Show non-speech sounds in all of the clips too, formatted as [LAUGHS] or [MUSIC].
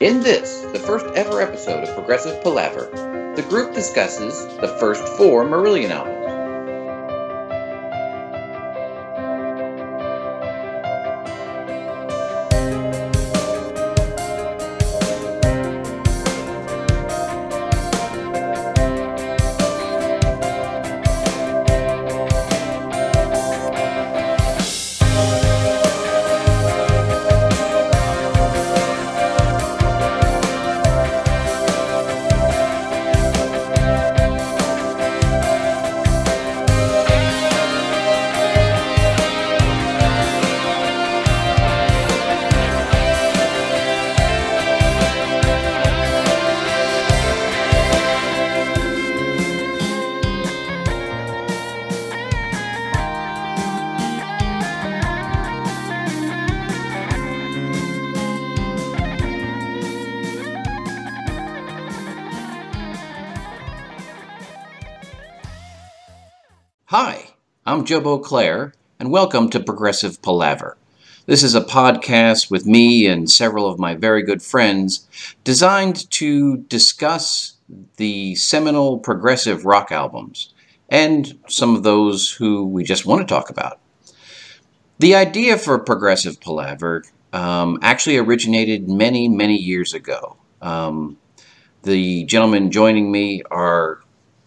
In this, the first ever episode of Progressive Palaver, the group discusses the first four Marillion albums. Joe Beauclair, and welcome to Progressive Palaver. This is a podcast with me and several of my very good friends designed to discuss the seminal progressive rock albums and some of those who we just want to talk about. The idea for Progressive Palaver um, actually originated many, many years ago. Um, the gentlemen joining me are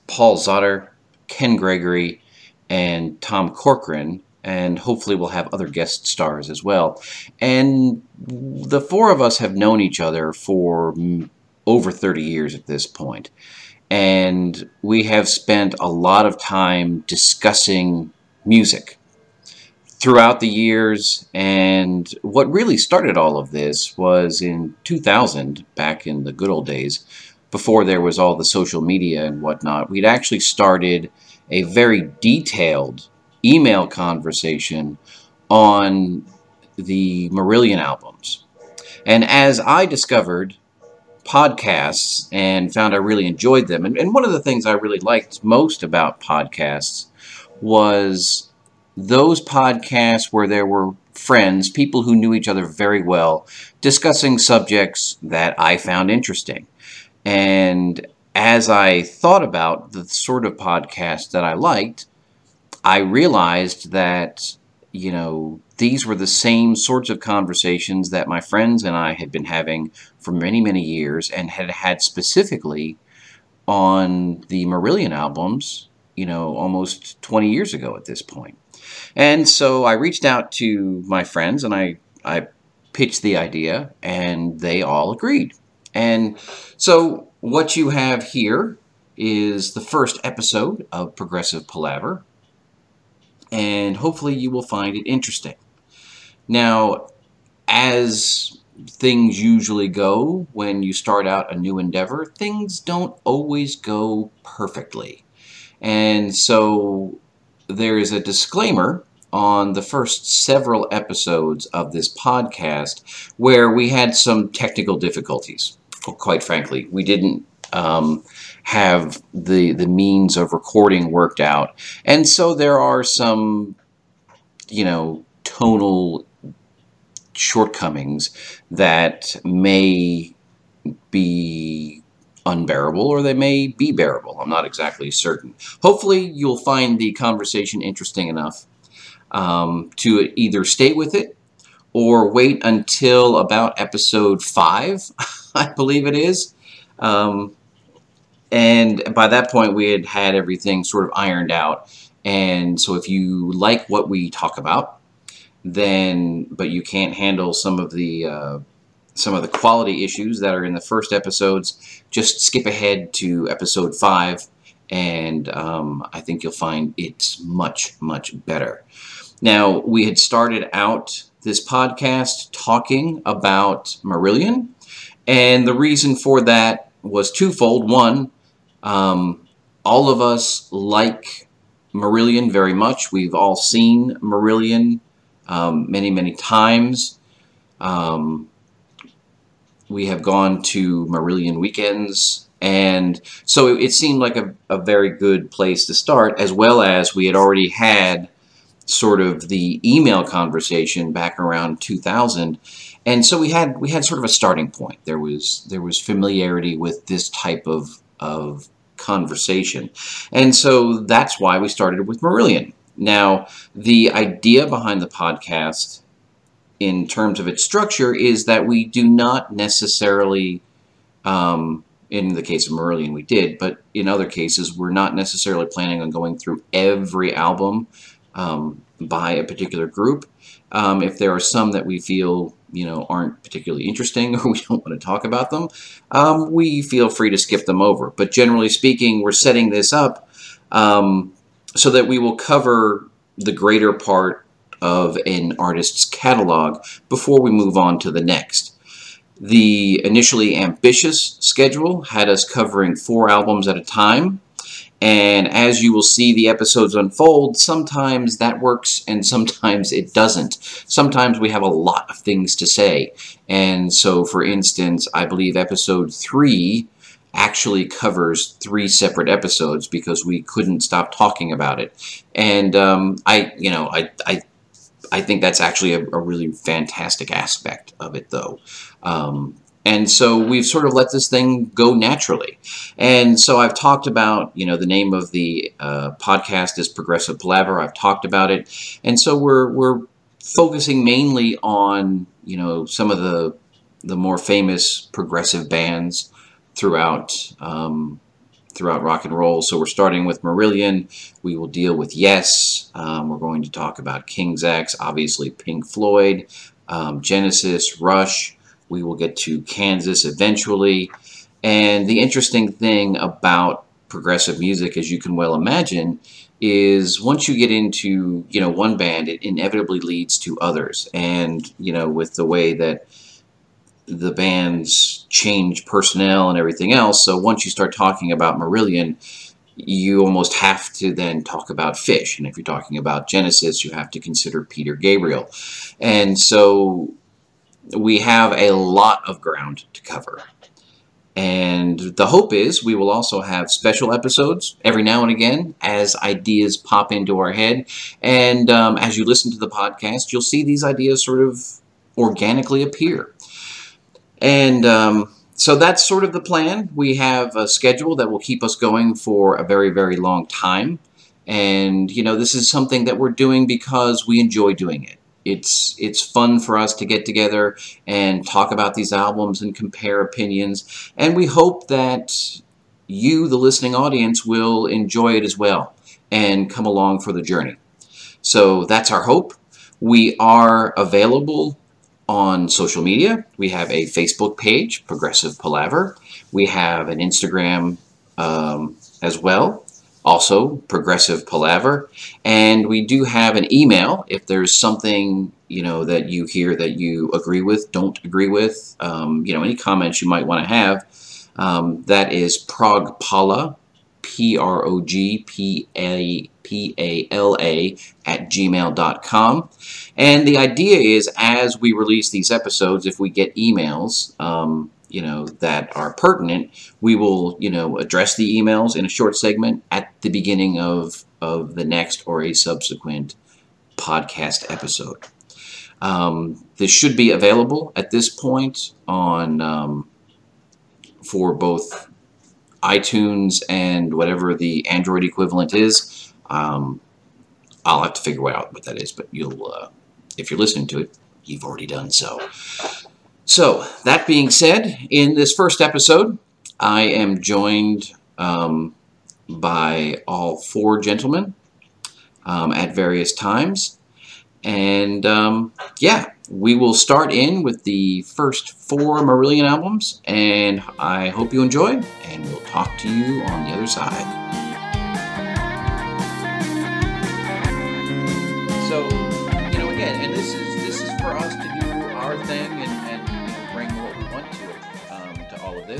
Paul Zotter, Ken Gregory, and Tom Corcoran, and hopefully we'll have other guest stars as well. And the four of us have known each other for over 30 years at this point. And we have spent a lot of time discussing music throughout the years. And what really started all of this was in 2000, back in the good old days, before there was all the social media and whatnot. We'd actually started a very detailed email conversation on the Marillion albums. And as I discovered podcasts and found I really enjoyed them, and, and one of the things I really liked most about podcasts was those podcasts where there were friends, people who knew each other very well, discussing subjects that I found interesting. And as I thought about the sort of podcast that I liked, I realized that, you know, these were the same sorts of conversations that my friends and I had been having for many, many years and had had specifically on the Marillion albums, you know, almost 20 years ago at this point. And so I reached out to my friends and I, I pitched the idea and they all agreed. And so what you have here is the first episode of Progressive Palaver, and hopefully you will find it interesting. Now, as things usually go when you start out a new endeavor, things don't always go perfectly. And so there is a disclaimer on the first several episodes of this podcast where we had some technical difficulties quite frankly. We didn't um, have the the means of recording worked out, and so there are some, you know, tonal shortcomings that may be unbearable or they may be bearable. I'm not exactly certain. Hopefully, you'll find the conversation interesting enough um, to either stay with it or wait until about episode five. [LAUGHS] [LAUGHS] I believe it is. Um, and by that point, we had had everything sort of ironed out. And so if you like what we talk about, then, but you can't handle some of the, uh, some of the quality issues that are in the first episodes, just skip ahead to episode five, and um, I think you'll find it's much, much better. Now, we had started out this podcast talking about Marillion, and the reason for that was twofold. One, um, all of us like Marillion very much. We've all seen Marillion um, many, many times. Um, we have gone to Marillion weekends, and so it, it seemed like a, a very good place to start, as well as we had already had sort of the email conversation back around 2000 and so we had we had sort of a starting point. There was there was familiarity with this type of of conversation, and so that's why we started with Marillion. Now, the idea behind the podcast, in terms of its structure, is that we do not necessarily um, in the case of Marillion, we did, but in other cases, we're not necessarily planning on going through every album um, by a particular group. Um, if there are some that we feel you know aren't particularly interesting [LAUGHS] or we don't want to talk about them, um, we feel free to skip them over. But generally speaking, we're setting this up um, so that we will cover the greater part of an artist's catalog before we move on to the next. The initially ambitious schedule had us covering four albums at a time. And as you will see the episodes unfold, sometimes that works and sometimes it doesn't. Sometimes we have a lot of things to say. And so, for instance, I believe episode 3 actually covers three separate episodes because we couldn't stop talking about it. And um, I, you know, I, I I think that's actually a, a, really fantastic aspect of it, though. Um, and so we've sort of let this thing go naturally. And so I've talked about, you know, the name of the uh, podcast is Progressive Palaver. I've talked about it. And so we're, we're focusing mainly on, you know, some of the, the more famous progressive bands throughout um, throughout rock and roll. So we're starting with Marillion. We will deal with Yes. Um, we're going to talk about King's X, obviously Pink Floyd, um, Genesis, Rush. We will get to Kansas eventually. And the interesting thing about progressive music, as you can well imagine, is once you get into, you know, one band, it inevitably leads to others. And, you know, with the way that the bands change personnel and everything else. So once you start talking about Marillion, you almost have to then talk about Fish. And if you're talking about Genesis, you have to consider Peter Gabriel. And so we have a lot of ground to cover. And the hope is we will also have special episodes every now and again as ideas pop into our head. And um, as you listen to the podcast, you'll see these ideas sort of organically appear. And um, so that's sort of the plan. We have a schedule that will keep us going for a very, very long time. And, you know, this is something that we're doing because we enjoy doing it. It's, it's fun for us to get together and talk about these albums and compare opinions. And we hope that you, the listening audience, will enjoy it as well and come along for the journey. So that's our hope. We are available on social media. We have a Facebook page, Progressive Palaver. We have an Instagram um, as well, also Progressive Palaver. And we do have an email if there's something you know that you hear that you agree with, don't agree with, um, you know, any comments you might want to have. Um, that is progpala, P-R-O-G-P-A P-A-L-A at gmail.com. And the idea is as we release these episodes, if we get emails, um, you know, that are pertinent, we will, you know, address the emails in a short segment at the beginning of, of the next or a subsequent podcast episode. Um, this should be available at this point on um, for both iTunes and whatever the Android equivalent is. Um, I'll have to figure out what that is, but you'll, uh, if you're listening to it, you've already done so. So, that being said, in this first episode, I am joined um, by all four gentlemen um, at various times. And um, yeah, we will start in with the first four Marillion albums, and I hope you enjoy, and we'll talk to you on the other side.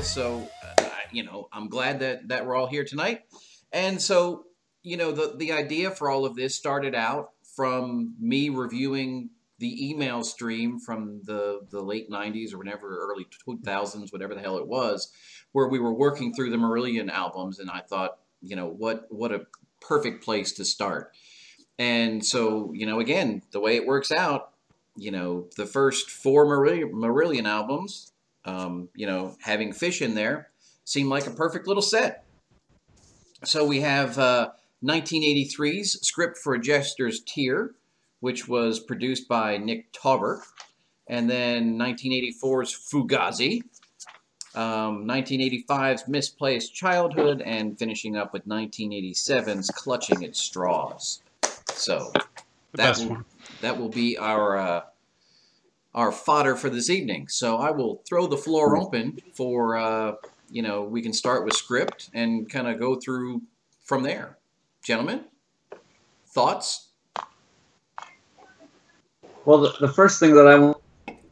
So, uh, you know, I'm glad that that we're all here tonight, and so you know, the the idea for all of this started out from me reviewing the email stream from the, the late 90s or whenever, early 2000s, whatever the hell it was, where we were working through the Marillion albums, and I thought, you know, what what a perfect place to start. And so, you know, again, the way it works out, you know, the first four Marillion, Marillion albums, um, you know, having fish in there seemed like a perfect little set. So we have uh, 1983's Script for a Jester's Tear, which was produced by Nick Tauber, and then 1984's Fugazi, um, 1985's Misplaced Childhood, and finishing up with 1987's Clutching at Straws. So that will, that will be our uh, our fodder for this evening. So I will throw the floor open for uh, you know we can start with script and kind of go through from there. Gentlemen, thoughts? Well, the, the first thing that I want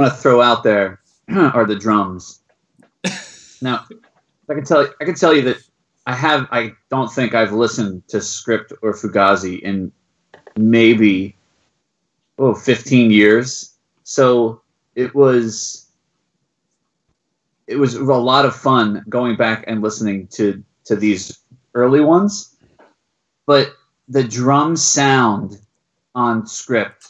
to throw out there [CLEARS THROAT] are the drums. [LAUGHS] now, I can tell you, I can tell you that I have. I don't think I've listened to script or Fugazi in maybe oh 15 years. So it was it was a lot of fun going back and listening to to these early ones but the drum sound on script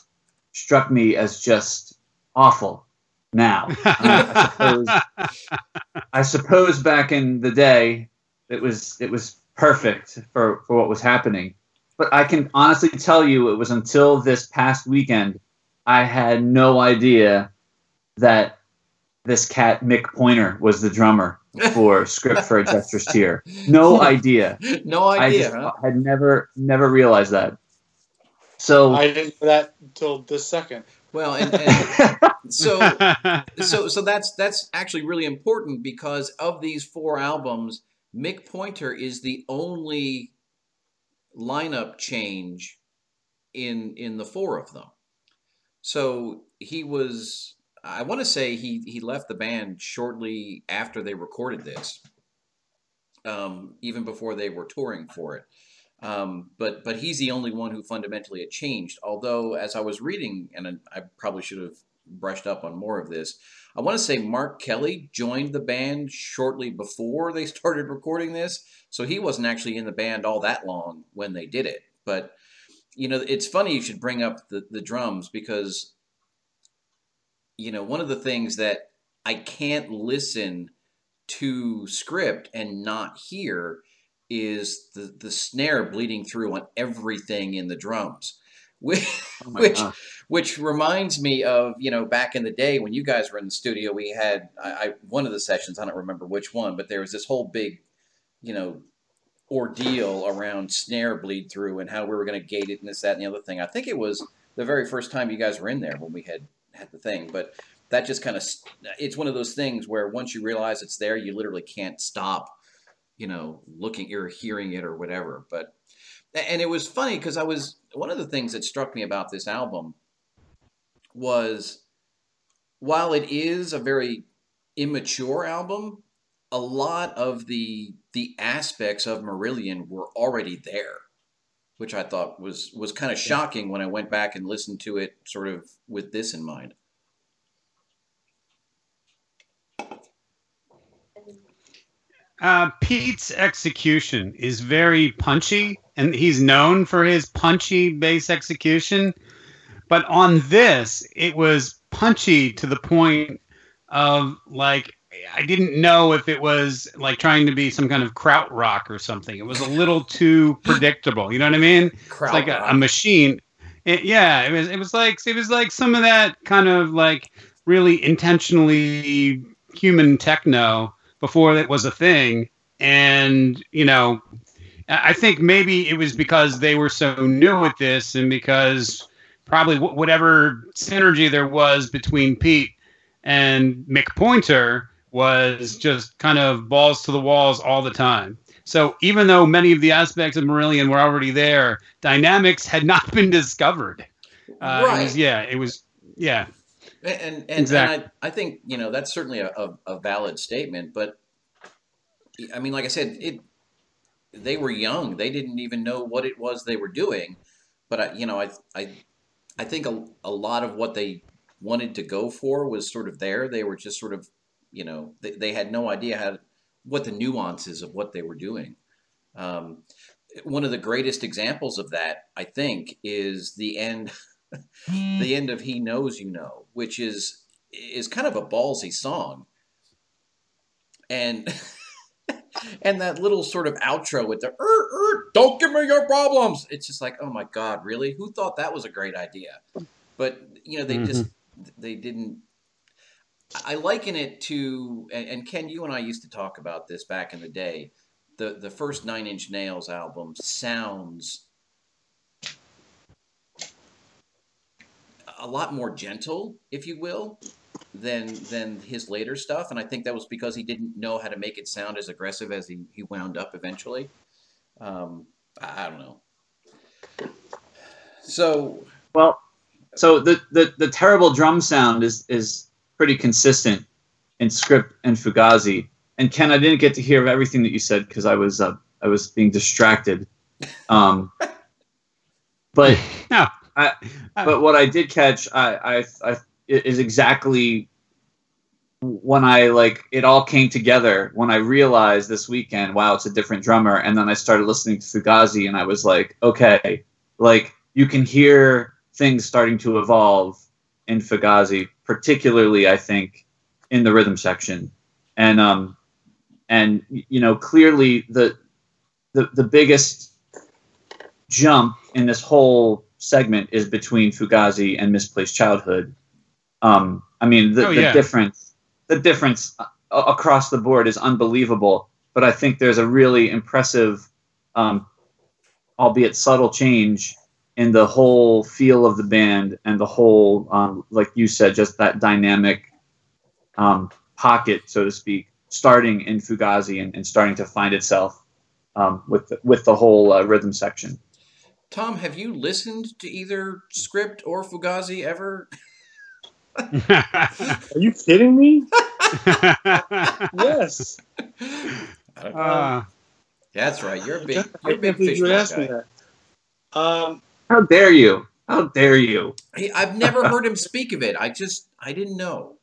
struck me as just awful now. [LAUGHS] I, suppose, I suppose back in the day it was it was perfect for, for what was happening. But I can honestly tell you it was until this past weekend I had no idea that this cat Mick Pointer was the drummer for [LAUGHS] script for a Jester's Tear. No [LAUGHS] idea. No idea. I huh? had never never realized that. So I didn't know that until this second. Well, and, and [LAUGHS] so so so that's that's actually really important because of these four albums, Mick Pointer is the only lineup change in in the four of them. So he was I want to say he he left the band shortly after they recorded this, um, even before they were touring for it. Um, but but he's the only one who fundamentally had changed. Although, as I was reading, and I probably should have brushed up on more of this, I want to say Mark Kelly joined the band shortly before they [LAUGHS] started recording this, so he wasn't actually in the band all that long when they did it. But you know, it's funny you should bring up the the drums because you know, one of the things that I can't listen to script and not hear is the the snare bleeding through on everything in the drums. [LAUGHS] Which, oh which, which reminds me of you know back in the day when you guys were in the studio, we had I, I one of the sessions I don't remember which one, but there was this whole big, you know, ordeal around snare bleed through and how we were going to gate it and this that and the other thing. I think it was the very first time you guys were in there when we had had the thing, but that just kind of it's one of those things where once you realize it's there, you literally can't stop, you know, looking or hearing it or whatever. But and it was funny because I was one of the things that struck me about this album was while it is a very immature album, a lot of the the aspects of Marillion were already there, which I thought was was kind of shocking when I went back and listened to it sort of with this in mind. Uh, Pete's execution is very punchy, and he's known for his punchy bass execution. But on this, it was punchy to the point of like I didn't know if it was like trying to be some kind of krautrock or something. It was a little too [LAUGHS] predictable. You know what I mean? Kraut it's like a, a machine. It, yeah, it was. It was like it was like some of that kind of like really intentionally human techno before it was a thing. And, you know, I think maybe it was because they were so new at this and because probably whatever synergy there was between Pete and Mick Pointer was just kind of balls to the walls all the time. So even though many of the aspects of Marillion were already there, dynamics had not [LAUGHS] been discovered. Uh, right. It was, yeah, it was. Yeah. And and, exactly. and I, I think you know that's certainly a, a, a, valid statement, but I mean, like I said, it they were young; they didn't even know what it was they were doing. But I, you know, I I I think a, a lot of what they wanted to go for was sort of there. They were just sort of, you know, they, they had no idea how to, what the nuances of what they were doing. Um, one of the greatest examples of that, I think, is the end [LAUGHS] the end of He Knows You Know, which is is kind of a ballsy song. And [LAUGHS] and that little sort of outro with the er, er, don't give me your problems. It's just like, oh my God, really? Who thought that was a great idea? But you know, they mm-hmm. just they didn't I liken it to and, Ken, you and I used to talk about this back in the day. The the first Nine Inch Nails album sounds a lot more gentle, if you will, than than his later stuff, and I think that was because he didn't know how to make it sound as aggressive as he, he wound up eventually. Um, I, I don't know. So well, so the, the the terrible drum sound is is pretty consistent in script and Fugazi. And Ken, I didn't get to hear everything that you said because I was uh, I was being distracted. Um, [LAUGHS] but no. I, but what I did catch, I, I, I is exactly when I like it all came together when I realized this weekend, wow, it's a different drummer, and then I started listening to Fugazi, and I was like, okay, like you can hear things starting to evolve in Fugazi, particularly I think in the rhythm section, and um, and you know clearly the the the biggest jump in this whole segment is between Fugazi and Misplaced Childhood. Um, I mean, the, oh, the difference, the difference uh, across the board is unbelievable. But I think there's a really impressive, um, albeit subtle, change in the whole feel of the band and the whole, um, like you said, just that dynamic um, pocket, so to speak, starting in Fugazi and, and starting to find itself um, with the, with the whole uh, rhythm section. Tom, have you listened to either script or Fugazi ever? [LAUGHS] Are you kidding me? [LAUGHS] yes. Uh, that's right. You're a big. You're a big fish you asked me that. Um, how dare you? How dare you? I've never heard him speak of it. I just I didn't know.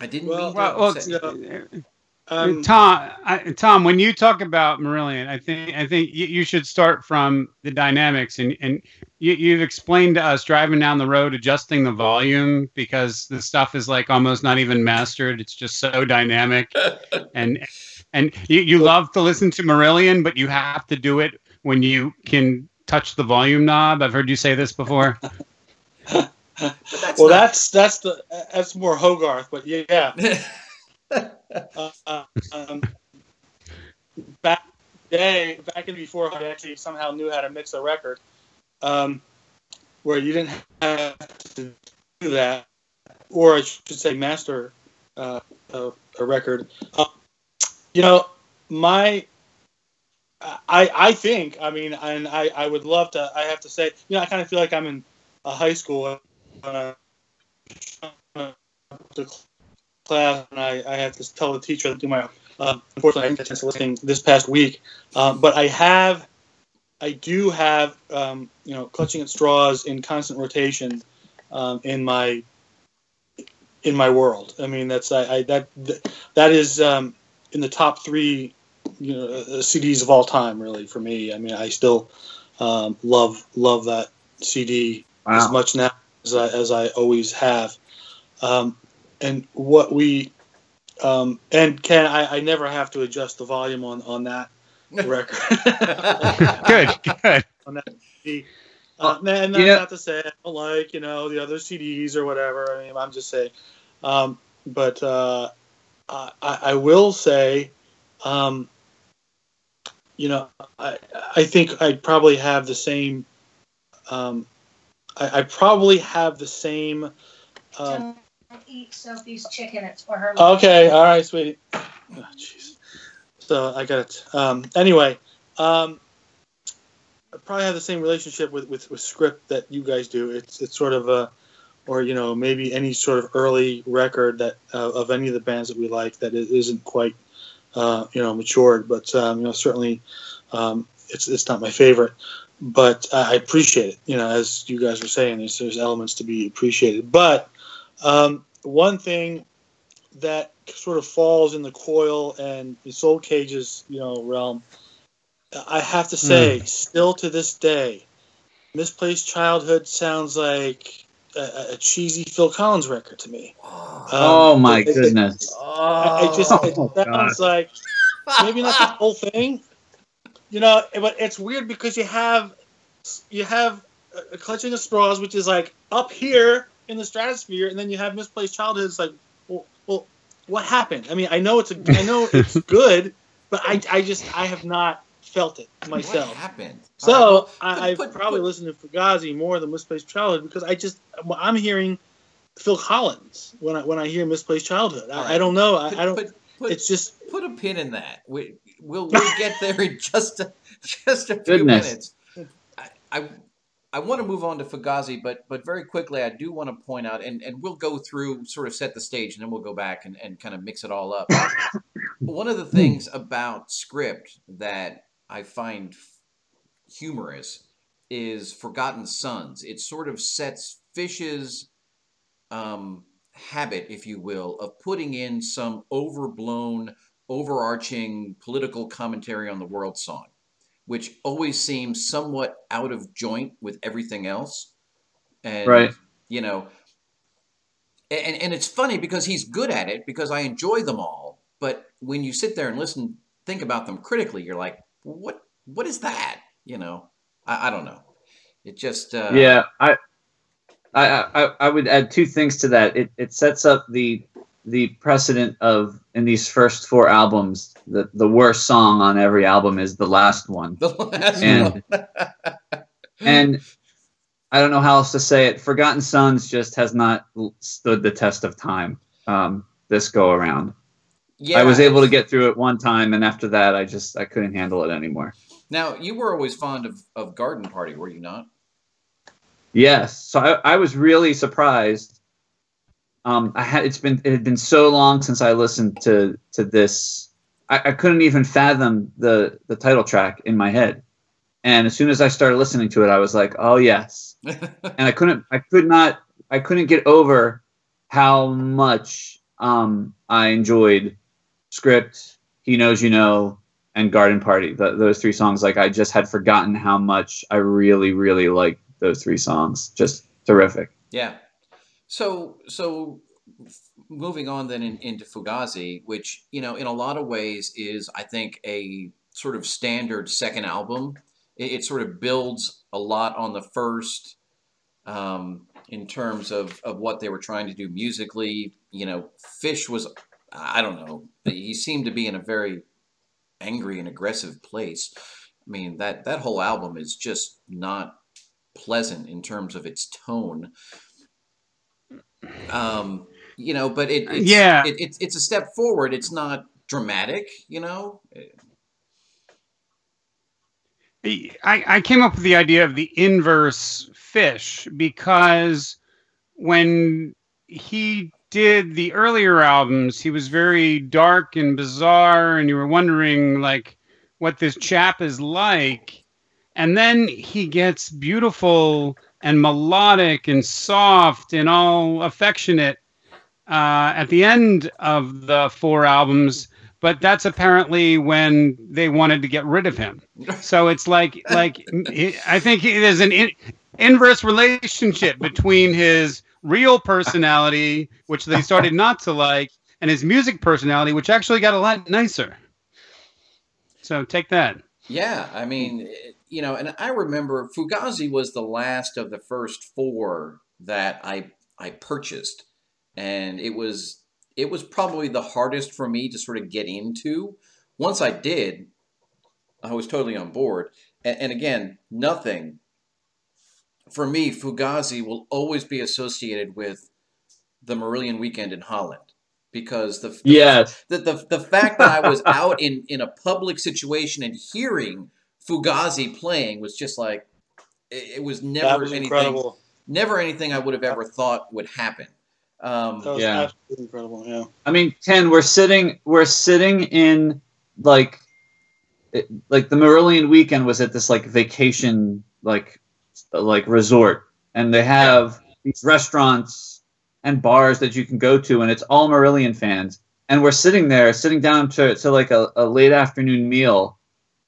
I didn't well, mean to. Well, well, um, Tom, I, Tom, when you talk about Marillion, I think I think you, you should start from the dynamics, and and you, have explained to us driving down the road, adjusting the volume because the stuff is like almost not even mastered. It's just so dynamic, [LAUGHS] and and you, you love to listen to Marillion, but you have to do it when you can touch the volume knob. I've heard you say this before. [LAUGHS] that's well, not... that's that's the that's more Hogarth, but yeah. [LAUGHS] uh, um, back day, back in before I actually somehow knew how to mix a record, um, where you didn't have to do that, or I should say, master uh, a, a, record. Uh, you know, my I I think I mean, and I I would love to. I have to say, you know, I kind of feel like I'm in a high school. Uh, class, and I, I have to tell the teacher to do my. Uh, unfortunately, I didn't get to listen this past week, um, but I have, I do have, um, you know, clutching at straws in constant rotation um, in my in my world. I mean, that's I, I that that is um, in the top three, you know, uh, CDs of all time, really for me. I mean, I still um, love love that CD wow. as much now as I, as I always have. Um, and what we um, and Ken, I, I never have to adjust the volume on on that [LAUGHS] record. [LAUGHS] good, good. On that CD. Uh, and that's yeah. not to say I don't like you know the other CDs or whatever. I mean, I'm just saying. Um, but uh, I, I will say, um, you know, I I think I probably have the same. Um, I, I probably have the same. Um, eat Sophie's chicken. It's for her. Okay, all right, sweetie. Oh, jeez. Oh, so I got it. Um, anyway, um, I probably have the same relationship with, with, with script that you guys do. It's it's sort of a, or you know maybe any sort of early record that uh, of any of the bands that we like that it isn't quite uh, you know matured, but um, you know certainly um, it's it's not my favorite. But I appreciate it. You know, as you guys were saying, there's there's elements to be appreciated. But um, one thing that sort of falls in the coil and the soul cages, you know, realm. I have to say, mm. still to this day, Misplaced Childhood sounds like a, a cheesy Phil Collins record to me. Oh, um, oh my it- it- goodness. I, I just oh, it Oh, sounds like [LAUGHS] maybe not the whole thing. You know, but it's weird because you have you have a, a clutching of straws, which is like up here in the stratosphere, and then you have misplaced childhood. It's like, well, well, what happened? I mean, I know it's a, I know it's [LAUGHS] good, but I, I just, I have not felt it myself. what myself. happened? So All right, well, I, I've put- probably put- listened to Fugazi more than Misplaced Childhood because I just I'm hearing Phil Collins when I when I hear Misplaced Childhood. I, right. I don't know. I, put- I don't. put- put- it's just put a pin in that. We, we'll we'll get there in just a, just a few Goodness. minutes. I, I I want to move on to Fugazi, but but very quickly, I do want to point out, and, and we'll go through sort of set the stage, and then we'll go back and, and kind of mix it all up. [LAUGHS] One of the things about script that I find humorous is Forgotten Sons. It sort of sets Fish's um, habit, if you will, of putting in some overblown, overarching political commentary on the world song, which always seems somewhat out of joint with everything else. And, Right. you know, and, and it's funny because he's good at it because I enjoy them all. But when you sit there and listen, think about them critically, you're like, what, what is that? You know, I, I don't know. It just, uh, yeah, I, I, I, I would add two things to that. It, it sets up the, the precedent of in these first four albums, the, the worst song on every album is the last one, the last And- one. [LAUGHS] and I don't know how else to say it. Forgotten Sons just has not stood the test of time. Um, this go around, yeah, I was able to get through it one time, and after that, I just I couldn't handle it anymore. Now, you were always fond of, of Garden Party, were you not? Yes. So I, I was really surprised. Um, I had it's been it had been so long since I listened to to this. I, I couldn't even fathom the the title track in my head. And as soon as I started listening to it, I was like, "Oh yes!" [LAUGHS] And I couldn't, I could not, I couldn't get over how much um, I enjoyed "Script," "He Knows You Know," and "Garden Party." Th those three songs, like I just had forgotten how much I really, really like those three songs. Just terrific. Yeah. So so moving on then in, into Fugazi, which you know in a lot of ways is I think a sort of standard second album. It, it sort of builds a lot on the first um, in terms of of what they were trying to do musically. You know, Fish was I don't know he seemed to be in a very angry and aggressive place. I mean that that whole album is just not pleasant in terms of its tone. Um, you know, but it, it's, Yeah. it, it's it's a step forward. It's not dramatic, you know. I, I came up with the idea of the inverse fish because when he did the earlier albums, he was very dark and bizarre, and you were wondering like what this chap is like. And then he gets beautiful and melodic and soft and all affectionate uh, at the end of the four albums. But that's apparently when they wanted to get rid of him. So it's like like I think there's an in, inverse relationship between his real personality, which they started not to like, and his music personality, which actually got a lot nicer. So take that. Yeah, I mean, you know, and I remember Fugazi was the last of the first four that I I purchased, and it was it was probably the hardest for me to sort of get into. Once I did, I was totally on board. And, and again, nothing for me. Fugazi will always be associated with the Marillion Weekend in Holland because the Yes. the, the, the fact that I was out in, in a public situation and hearing Fugazi playing was just like it, it was never was anything incredible. never anything I would have ever thought would happen. Um, That was Yeah. absolutely incredible. Yeah. I mean, Ken, we're sitting, we're sitting in like, it, like the Marillion weekend was at this like vacation, like, like resort, and they have these restaurants and bars that you can go to, and it's all Marillion fans. And we're sitting there, sitting down to, to like a, a late afternoon meal,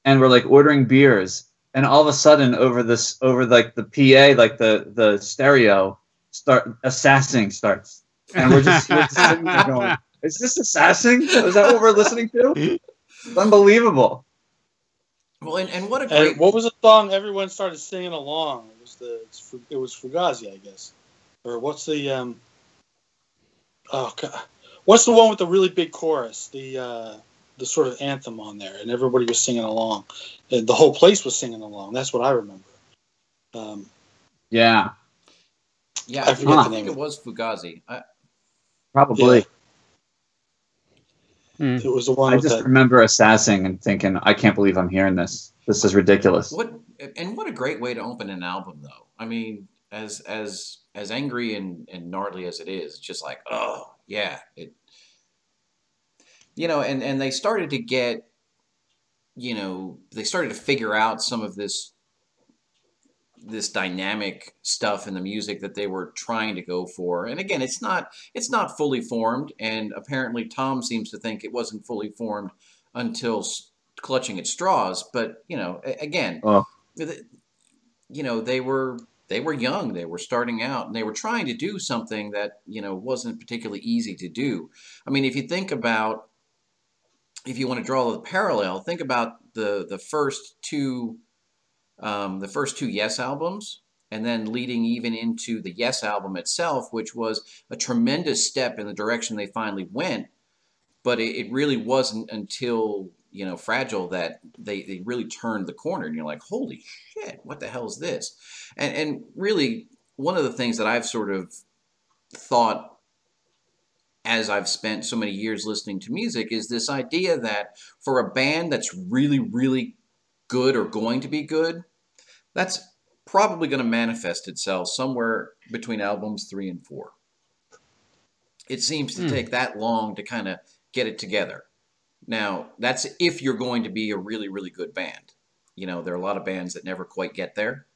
and we're like ordering beers, and all of a sudden over this over like the PA, like the the stereo, start assassing starts, and we're just, we're just sitting there going, "Is this assassing? Is that what we're listening to? It's [LAUGHS] unbelievable." Well, and, and what a great. And what was the song everyone started singing along? It was the it's, Fu- it was Fugazi, I guess, or what's the um? Oh God, what's the one with the really big chorus? The uh, the sort of anthem on there, and everybody was singing along, and the whole place was singing along. That's what I remember. Um, Yeah, yeah, I I, forget the name it of it. was Fugazi. I, probably. Mm. it was the one I just that. remember assassing and thinking, "I can't believe I'm hearing this. This is ridiculous." what and what a great way to open an album, though. I mean, as as as angry and and gnarly as it is, it's just like, oh yeah, it. You know, and and they started to get, you know, they started to figure out some of this this dynamic stuff in the music that they were trying to go for. And again, it's not it's not fully formed and apparently Tom seems to think it wasn't fully formed until s- clutching at straws, but you know, again, Oh. you know, they were they were young, they were starting out and they were trying to do something that, you know, wasn't particularly easy to do. I mean, if you think about if you want to draw the parallel, think about the the first two um, the first two Yes albums, and then leading even into the Yes album itself, which was a tremendous step in the direction they finally went. But it, it really wasn't until you know Fragile that they, they really turned the corner, and you're like, holy shit, what the hell is this? And and really, one of the things that I've sort of thought as I've spent so many years listening to music is this idea that for a band that's really, really good or going to be good, that's probably going to manifest itself somewhere between albums three and four. It seems to Hmm. take that long to kind of get it together. Now, that's if you're going to be a really, really good band. You know, there are a lot of bands that never quite get there.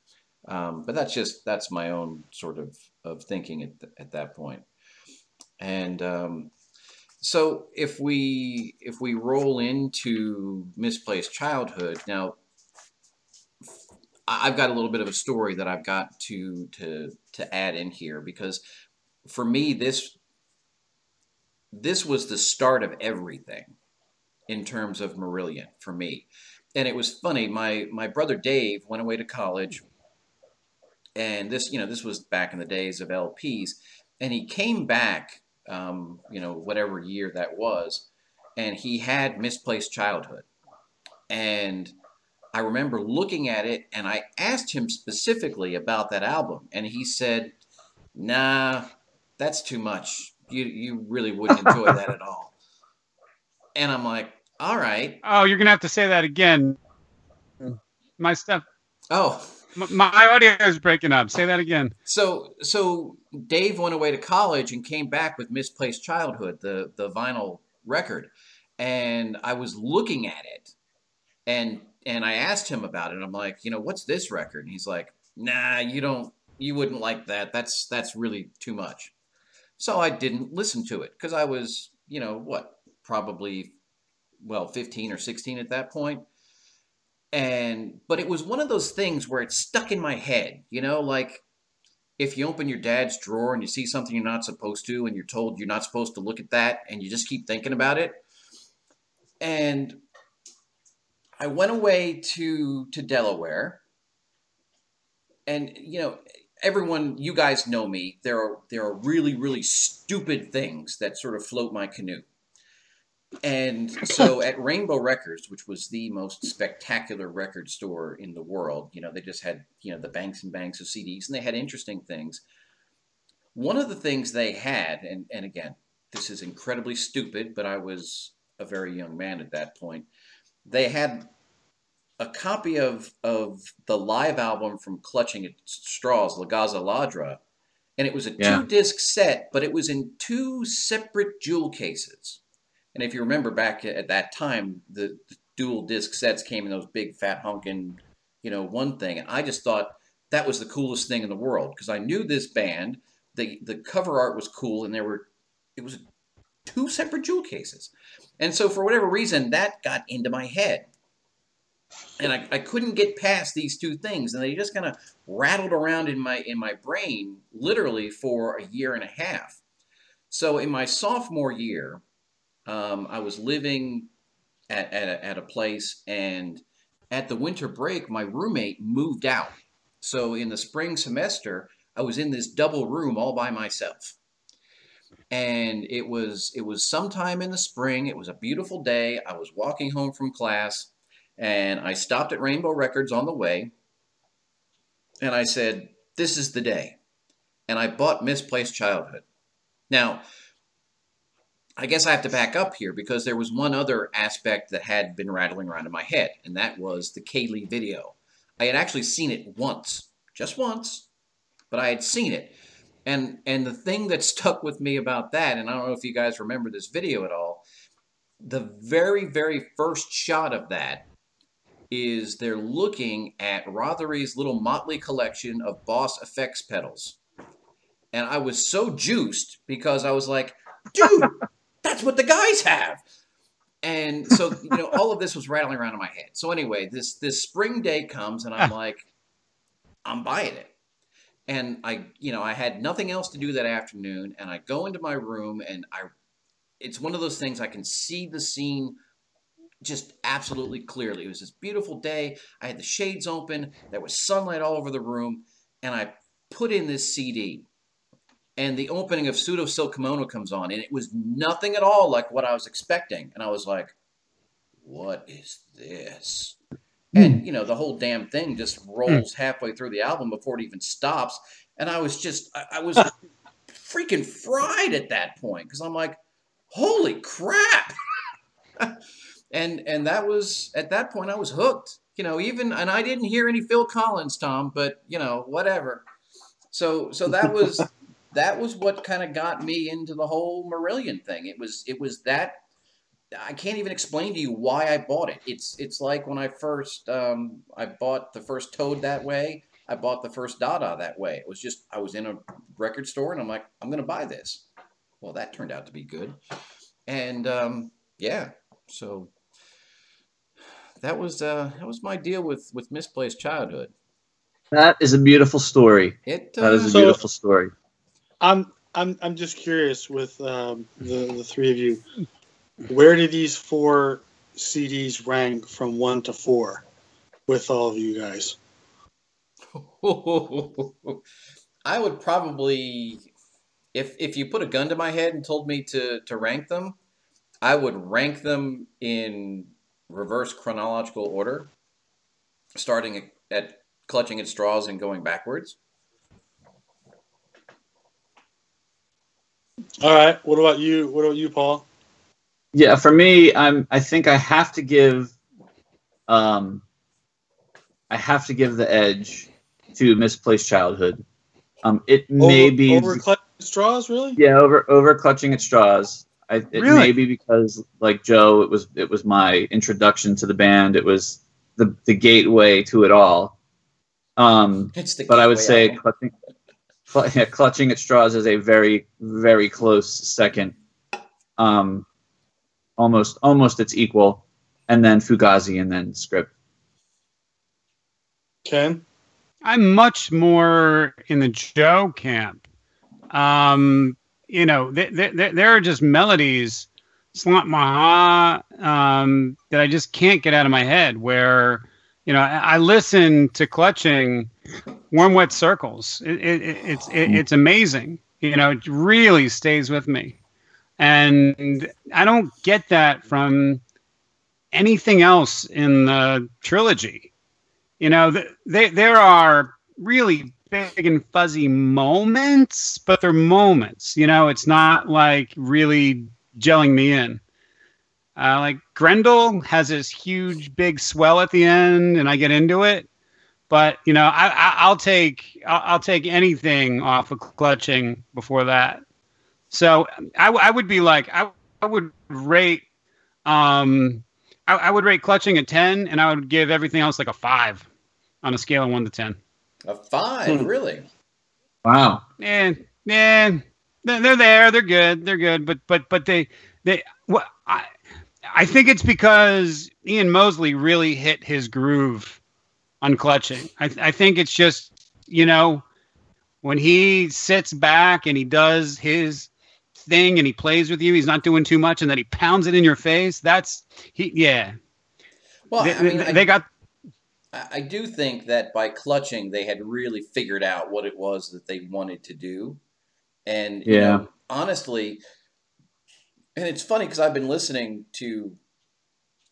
Um, but that's just that's my own sort of of thinking at, th- at that point. And um, so if we if we roll into misplaced childhood now, I've got a little bit of a story that I've got to to to add in here because for me this this was the start of everything in terms of Marillion for me. And it was funny. My my brother Dave went away to college, and this you know this was back in the days of LPs, and he came back, um, you know whatever year that was, and he had misplaced childhood, and I remember looking at it, and I asked him specifically about that album, and he said, "Nah, that's too much. You you really wouldn't [LAUGHS] enjoy that at all." And I'm like, "All right, Oh, you're gonna have to say that again. Hmm. My stuff, oh." my audio is breaking up. Say that again. So so Dave went away to college and came back with Misplaced Childhood, the the vinyl record, and I was looking at it, and and I asked him about it. I'm like, you know, what's this record? And he's like, Nah, you don't, you wouldn't like that. That's that's really too much. So I didn't listen to it because I was, you know, what, probably, well, 15 or 16 at that point. and but it was one of those things where it stuck in my head you know like if you open your dad's drawer and you see something you're not supposed to and you're told you're not supposed to look at that and you just keep thinking about it and i went away to to delaware and you know everyone you guys know me there are there are really really stupid things that sort of float my canoe and so [LAUGHS] at Rainbow Records, which was the most spectacular record store in the world, you know, they just had, you know, the banks and banks of CDs and they had interesting things. One of the things they had, and, and again, this is incredibly stupid, but I was a very young man at that point. They had a copy of, of the live album from Clutching at Straws, La Gazza Ladra, and it was a Yeah. two disc set, but it was in two separate jewel cases. And if you remember back at that time, the, the dual disc sets came in those big fat honking, you know, one thing. And I just thought that was the coolest thing in the world because I knew this band. The the cover art was cool, and there were it was two separate jewel cases. And so for whatever reason, that got into my head. and I, I couldn't get past these two things, and they just kind of rattled around in my in my brain literally for a year and a half. So in my sophomore year, um, I was living at, at, a, at a place, and at the winter break, my roommate moved out. So in the spring semester, I was in this double room all by myself. And it was it was sometime in the spring. It was a beautiful day. I was walking home from class, and I stopped at Rainbow Records on the way. And I said, "This is the day," and I bought Misplaced Childhood. Now, I guess I have to back up here because there was one other aspect that had been rattling around in my head, and that was the Kayleigh video. I had actually seen it once, just once, but I had seen it. And and the thing that stuck with me about that, and I don't know if you guys remember this video at all, the very, very first shot of that is they're looking at Rothery's little motley collection of Boss effects pedals. And I was so juiced because I was like, dude, [LAUGHS] that's what the guys have. And so, you know, all of this was rattling around in my head. So anyway, this this spring day comes and I'm ah. like, I'm buying it. And I, you know, I had nothing else to do that afternoon and I go into my room and I it's one of those things I can see the scene just absolutely clearly. It was this beautiful day. I had the shades open. There was sunlight all over the room and I put in this CD and the opening of Pseudo Silk Kimono comes on, and it was nothing at all like what I was expecting. And I was like, what is this? Hmm. And, you know, the whole damn thing just hmm. rolls halfway through the album before it even stops. And I was just, I, I was freaking fried at that point because I'm like, holy crap. [LAUGHS] and and that was at that point I was hooked. You know, even and I didn't hear any Phil Collins, Tom, but you know, whatever. So so that was [LAUGHS] that was what kind of got me into the whole Marillion thing. It was it was that I can't even explain to you why I bought it. It's it's like when I first um, I bought the first Toad that way. I bought the first Dada that way. It was just I was in a record store and I'm like I'm gonna buy this. Well, that turned out to be good, and um, yeah, so that was uh, that was my deal with with misplaced childhood. That is a beautiful story. It uh, That is a So- beautiful story. I'm I'm I'm just curious with um, the the three of you. Where do these four CDs rank from one to four with all of you guys? [LAUGHS] I would probably, if if you put a gun to my head and told me to to rank them, I would rank them in reverse chronological order, starting at, at clutching at straws and going backwards. All right. What about you? What about you, Paul? Yeah, for me, I'm. I think I have to give. Um, I have to give the edge to misplaced childhood. Um, it may be over clutch straws, really? yeah over over clutching at straws. I, it Really? may be because like Joe, it was it was my introduction to the band. It was the the gateway to it all. Um, It's the but I would say album. clutching, cl- [LAUGHS] yeah, clutching at straws is a very very close second. Um, almost almost its equal, and then Fugazi, and then Script. Ken? I'm much more in the Joe camp. Um, you know, th- th- th- there are just melodies, Slàinte Mhath, um, that I just can't get out of my head. Where, you know, I, I listen to Clutching, Warm Wet Circles. It, it, it, it's it, it's amazing. You know, it really stays with me, and I don't get that from anything else in the trilogy. You know th- they, there are really big and fuzzy moments but they're moments. You know it's not like really gelling me in. Uh, like grendel has this huge big swell at the end and i get into it. But you know I, I, i'll take I'll, I'll take anything off of clutching before that so I, I would be like I, I would rate um I, I would rate clutching a 10 and i would give everything else like a 5 on a scale of 1 to 10 a five, Hmm. really. Wow. yeah, yeah, they're, they're there. They're good. They're good. But but but they they what I I think it's because Ian Mosley really hit his groove on clutching. I, I think it's just you know when he sits back and he does his thing and he plays with you, he's not doing too much, and then he pounds it in your face. That's he, yeah. Well, they, I mean, they I, got I I do think that by clutching, they had really figured out what it was that they wanted to do, and you Yeah. know, honestly, and it's funny because I've been listening to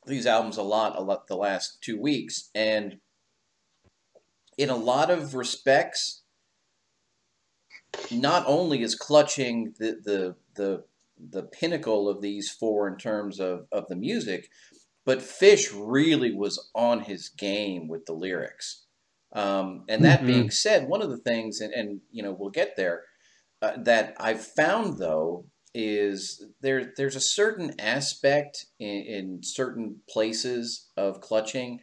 these albums a lot, a lot the last two weeks, and in a lot of respects, not only is clutching the the the the pinnacle of these four in terms of, of the music, but Fish really was on his game with the lyrics. Um, and that Mhm. being said, one of the things, and, and you know, we'll get there, uh, that I've found though is there there's a certain aspect in, in certain places of clutching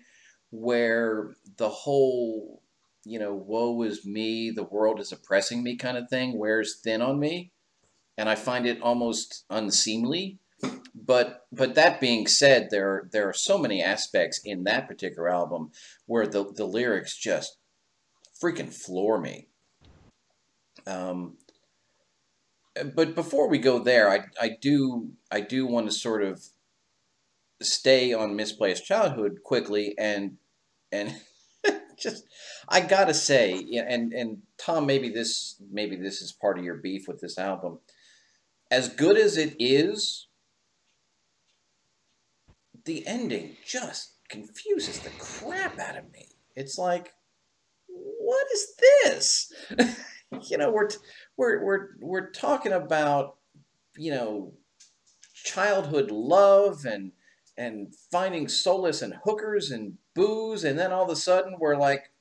where the whole you know woe is me the world is oppressing me kind of thing wears thin on me and i find it almost unseemly. But but that being said there there are so many aspects in that particular album where the the lyrics just freaking floor me. Um but before we go there i i do i do want to sort of stay on misplaced childhood quickly and and [LAUGHS] [LAUGHS] just I gotta say, and and Tom, maybe this maybe this is part of your beef with this album. As good as it is, the ending just confuses the crap out of me. It's like, what is this? [LAUGHS] you know, we're we're we're we're talking about you know childhood love and and finding solace in hookers and booze, and then all of a sudden we're like,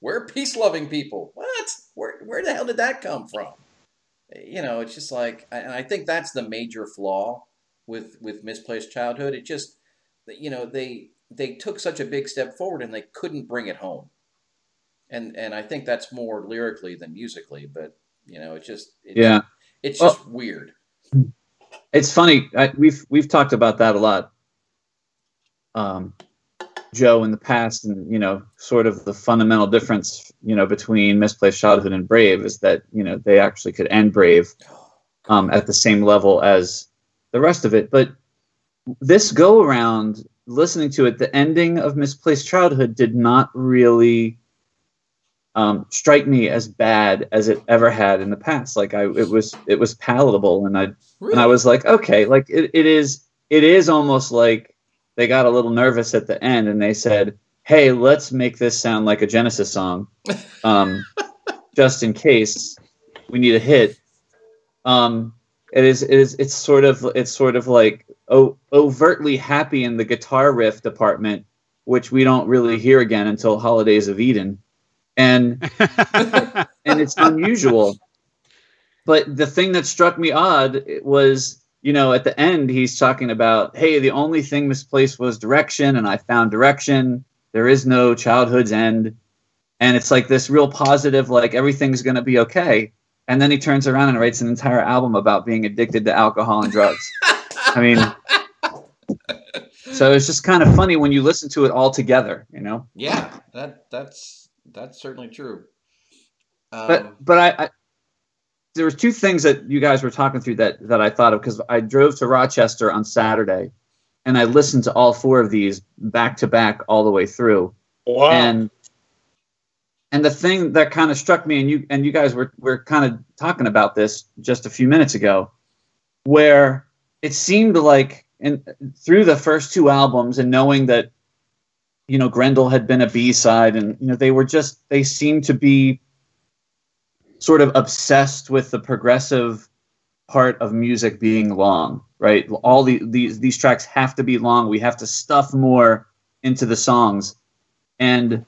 we're peace loving people. What? Where where the hell did that come from? You know, it's just like, and I think that's the major flaw with with misplaced childhood. It just, you know, they they took such a big step forward and they couldn't bring it home. And and I think that's more lyrically than musically, but you know, it's just it's, Yeah. it's Well- just weird. It's funny. I, we've we've talked about that a lot, um, Joe, in the past, and you know, sort of the fundamental difference, you know, between misplaced childhood and Brave is that you know they actually could end Brave um, at the same level as the rest of it. But this go around, listening to it, the ending of Misplaced Childhood did not really um, strike me as bad as it ever had in the past. Like I, it was, it was palatable, and I, and I was like, okay, like it, it is, it is almost like they got a little nervous at the end, and they said, hey, let's make this sound like a Genesis song, um, [LAUGHS] just in case we need a hit. Um, it is, it is, it's sort of, it's sort of like o- overtly happy in the guitar riff department, which we don't really hear again until Holidays of Eden, and [LAUGHS] and it's unusual. But the thing that struck me odd was, you know, at the end he's talking about, hey, the only thing misplaced was direction, and I found direction. There is no childhood's end, and it's like this real positive, like everything's gonna be okay. And then he turns around and writes an entire album about being addicted to alcohol and drugs. I mean, so it's just kind of funny when you listen to it all together, you know. Yeah, that that's that's certainly true. Um, but but I, I there was two things that you guys were talking through that that I thought of because I drove to Rochester on Saturday, and I listened to all four of these back to back all the way through, Wow. and and the thing that kind of struck me, and you and you guys were were kind of talking about this just a few minutes ago, where it seemed like in through the first two albums, and knowing that you know Grendel had been a B side, and you know they were just they seemed to be sort of obsessed with the progressive part of music being long, right? All the, these these tracks have to be long. We have to stuff more into the songs, and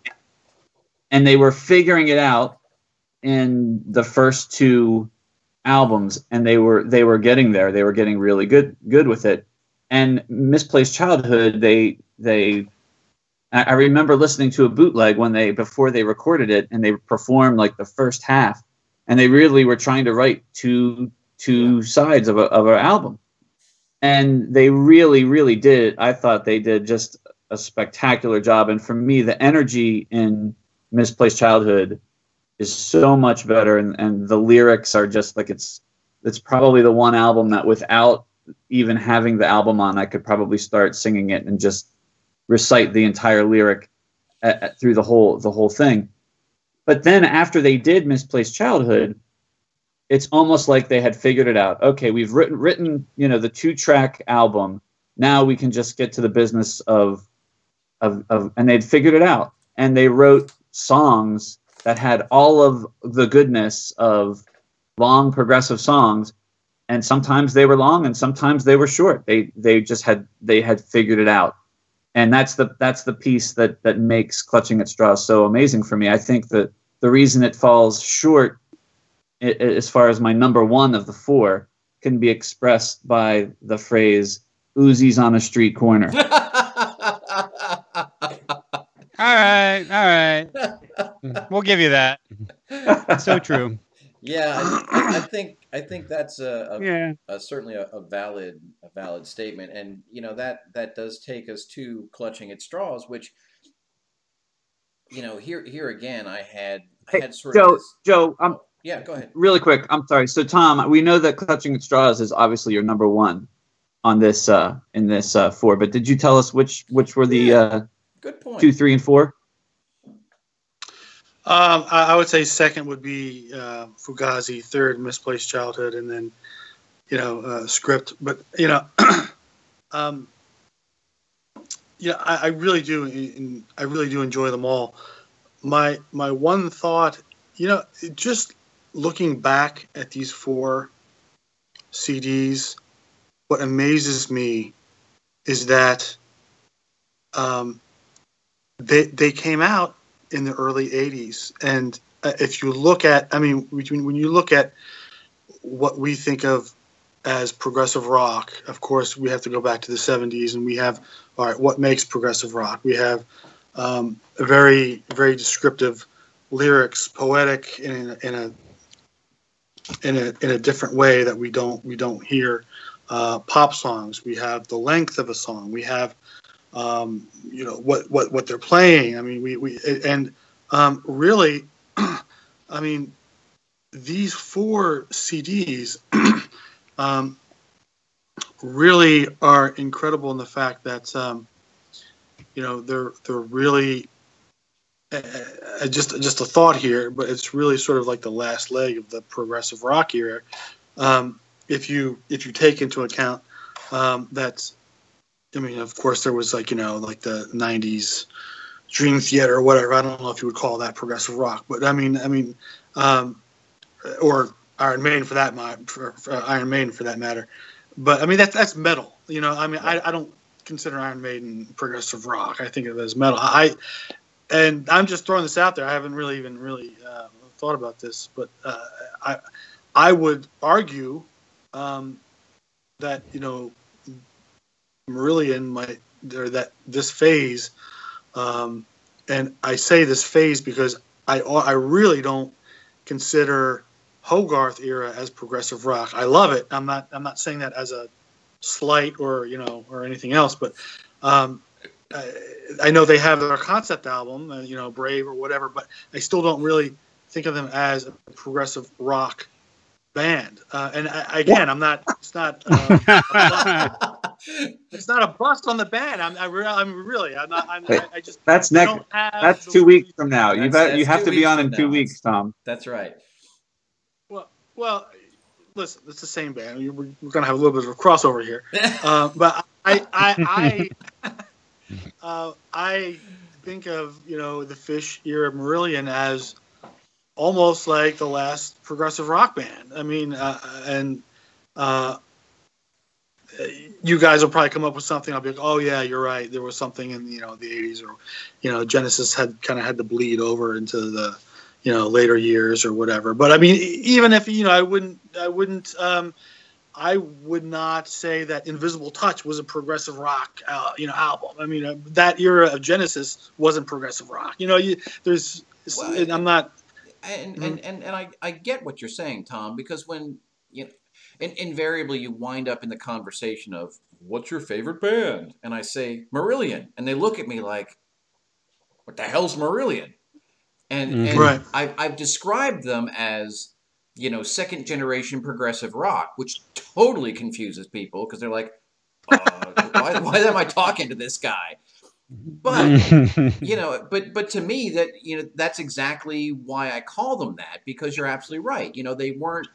and they were figuring it out in the first two albums, and they were they were getting there. They were getting really good good with it. And misplaced childhood, they they I remember listening to a bootleg when they before they recorded it and they performed like the first half and they really were trying to write two two sides of a of an album. And they really really did I thought they did just a spectacular job. And for me, the energy in Misplaced Childhood is so much better, and, and the lyrics are just like it's it's probably the one album that without even having the album on, I could probably start singing it and just recite the entire lyric at, at, through the whole the whole thing. But then after they did Misplaced Childhood, it's almost like they had figured it out. Okay, we've written written you know the two track album. Now we can just get to the business of of, of and they'd figured it out. And they wrote songs that had all of the goodness of long progressive songs. And sometimes they were long and sometimes they were short. They they just had they had figured it out. And that's the that's the piece that that makes clutching at straws so amazing for me. I think that the reason it falls short as far as my number one of the four can be expressed by the phrase Uzis on a street corner. [LAUGHS] All right all right. We'll give you that. [LAUGHS] So true. Yeah, I, I, think I think that's a, a yeah. a, certainly a, a, valid a valid statement, and you know that that does take us to clutching at straws, which you know here here again I had I had sort Joe, of this, Joe, I'm oh, yeah, go ahead. Really quick, I'm sorry. So Tom, we know that clutching at straws is obviously your number one on this uh in this uh four, but did you tell us which which were the yeah. uh good point two, three, and four? Um, I, I, would say second would be uh, Fugazi, third Misplaced Childhood, and then you know uh, script. But you know, [CLEARS THROAT] um, yeah, I, I, really do. In, I really do enjoy them all. My my one thought, you know, just looking back at these four CDs, what amazes me is that um, they they came out in the early 80s. And uh, if you look at, I mean, when you look at what we think of as progressive rock, of course, we have to go back to the 70s and we have, all right, what makes progressive rock? We have um, very, very descriptive lyrics, poetic in a, in a in a in a different way that we don't we don't hear uh, pop songs. We have the length of a song. We have um, you know what what what they're playing. I mean, we we and um, really, [CLEARS THROAT] I mean, these four CDs [CLEARS THROAT] um, really are incredible in the fact that um, you know they're they're really uh, uh, just just a thought here, but it's really sort of like the last leg of the progressive rock era. Um, if you if you take into account um, that I mean, of course, there was like you know, like the '90s Dream Theater or whatever. I don't know if you would call that progressive rock, but I mean, I mean, um, or Iron Maiden for that for, for Iron Maiden for that matter. But I mean, that's that's metal. You know, I mean, I, I don't consider Iron Maiden progressive rock. I think of it as metal. I and I'm just throwing this out there. I haven't really even really uh, thought about this, but uh, I I would argue um, that you know Marillion might or that this phase, um, and I say this phase because I I really don't consider Hogarth era as progressive rock. I love it. I'm not I'm not saying that as a slight or you know or anything else, but um, I, I, know they have their concept album, uh, you know, Brave or whatever, but I still don't really think of them as a progressive rock band. Uh, and I, again, I'm not. It's not. Uh, [LAUGHS] it's not a bust on the band. I'm. I re- I'm really. I'm not. I'm, I, I just. That's next. That's two weeks from now. You bet. You have to be on in two weeks, Tom. That's right. Well, listen. It's the same band. We're, we're going to have a little bit of a crossover here. [LAUGHS] uh, but I, I, I, [LAUGHS] uh, I think of you know the Fish era Marillion as almost like the last progressive rock band. I mean, uh, and uh, you guys will probably come up with something. I'll be like, oh yeah, you're right. There was something in you know the '80s, or you know, Genesis had kind of had to bleed over into the you know later years or whatever. But I mean, even if you know, I wouldn't, I wouldn't. Um, I would not say that Invisible Touch was a progressive rock, uh, you know, album. I mean, uh, that era of Genesis wasn't progressive rock. You know, you, there's, well, I'm not and, mm-hmm. and, and, and I, I get what you're saying, Tom, because when you know, and invariably you wind up in the conversation of what's your favorite band and i say marillion and they look at me like what the hell's marillion and, Mhm. and Right. I've, I've described them as you know second generation progressive rock which totally confuses people because they're like uh, [LAUGHS] why, why am i talking to this guy but [LAUGHS] you know but but to me that you know that's exactly why i call them that because you're absolutely right you know they weren't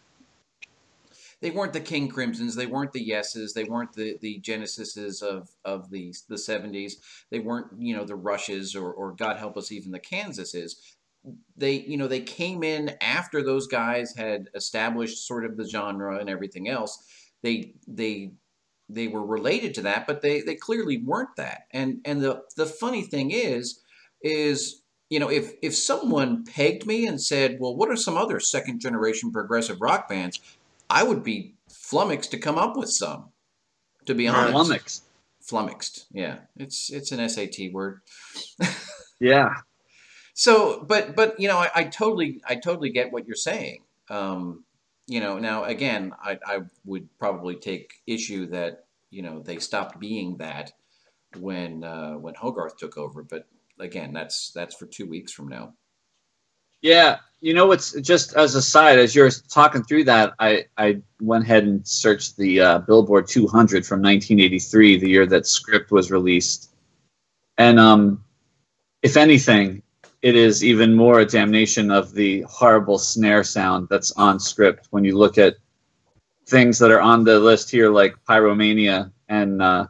they weren't the king crimsons they weren't the yeses they weren't the the genesises of of the the 70s they weren't you know the rushes or or god help us even the kansases they you know they came in after those guys had established sort of the genre and everything else. They they they were related to that but they they clearly weren't that. And and the the funny thing is is you know if if someone pegged me and said well what are some other second generation progressive rock bands? I would be flummoxed to come up with some to be honest. Flummoxed. flummoxed yeah. It's it's an sat word. [LAUGHS] Yeah. So but but you know I, I totally i totally get what you're saying. Um you know now again i i would probably take issue that you know they stopped being that when uh when hogarth took over but again that's that's for two weeks from now. Yeah, you know what's just as a side, as you're talking through that, I, I went ahead and searched the uh, Billboard 200 from 1983, the year that Script was released, and um, if anything, it is even more a damnation of the horrible snare sound that's on Script. When you look at things that are on the list here, like Pyromania and uh,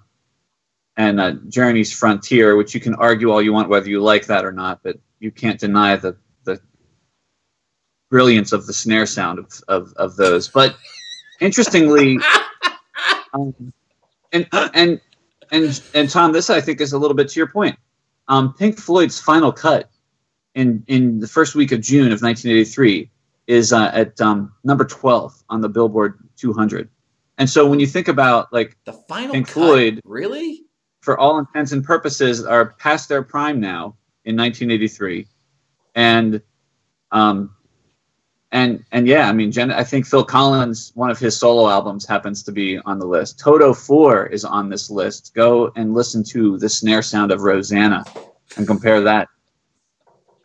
and uh, Journey's Frontier, which you can argue all you want whether you like that or not, but you can't deny the the brilliance of the snare sound of, of, of those. But interestingly, [LAUGHS] um, and and and and Tom, this I think is a little bit to your point. Um, Pink Floyd's final cut in in the first week of June of 1983 is uh, at um, number 12 on the Billboard 200. And so when you think about like the final Pink Floyd- really for all intents and purposes, are past their prime now in 1983, and um, and and yeah, I mean, Jen, I think Phil Collins, one of his solo albums, happens to be on the list. Toto Four is on this list. Go and listen to the snare sound of Rosanna, and compare that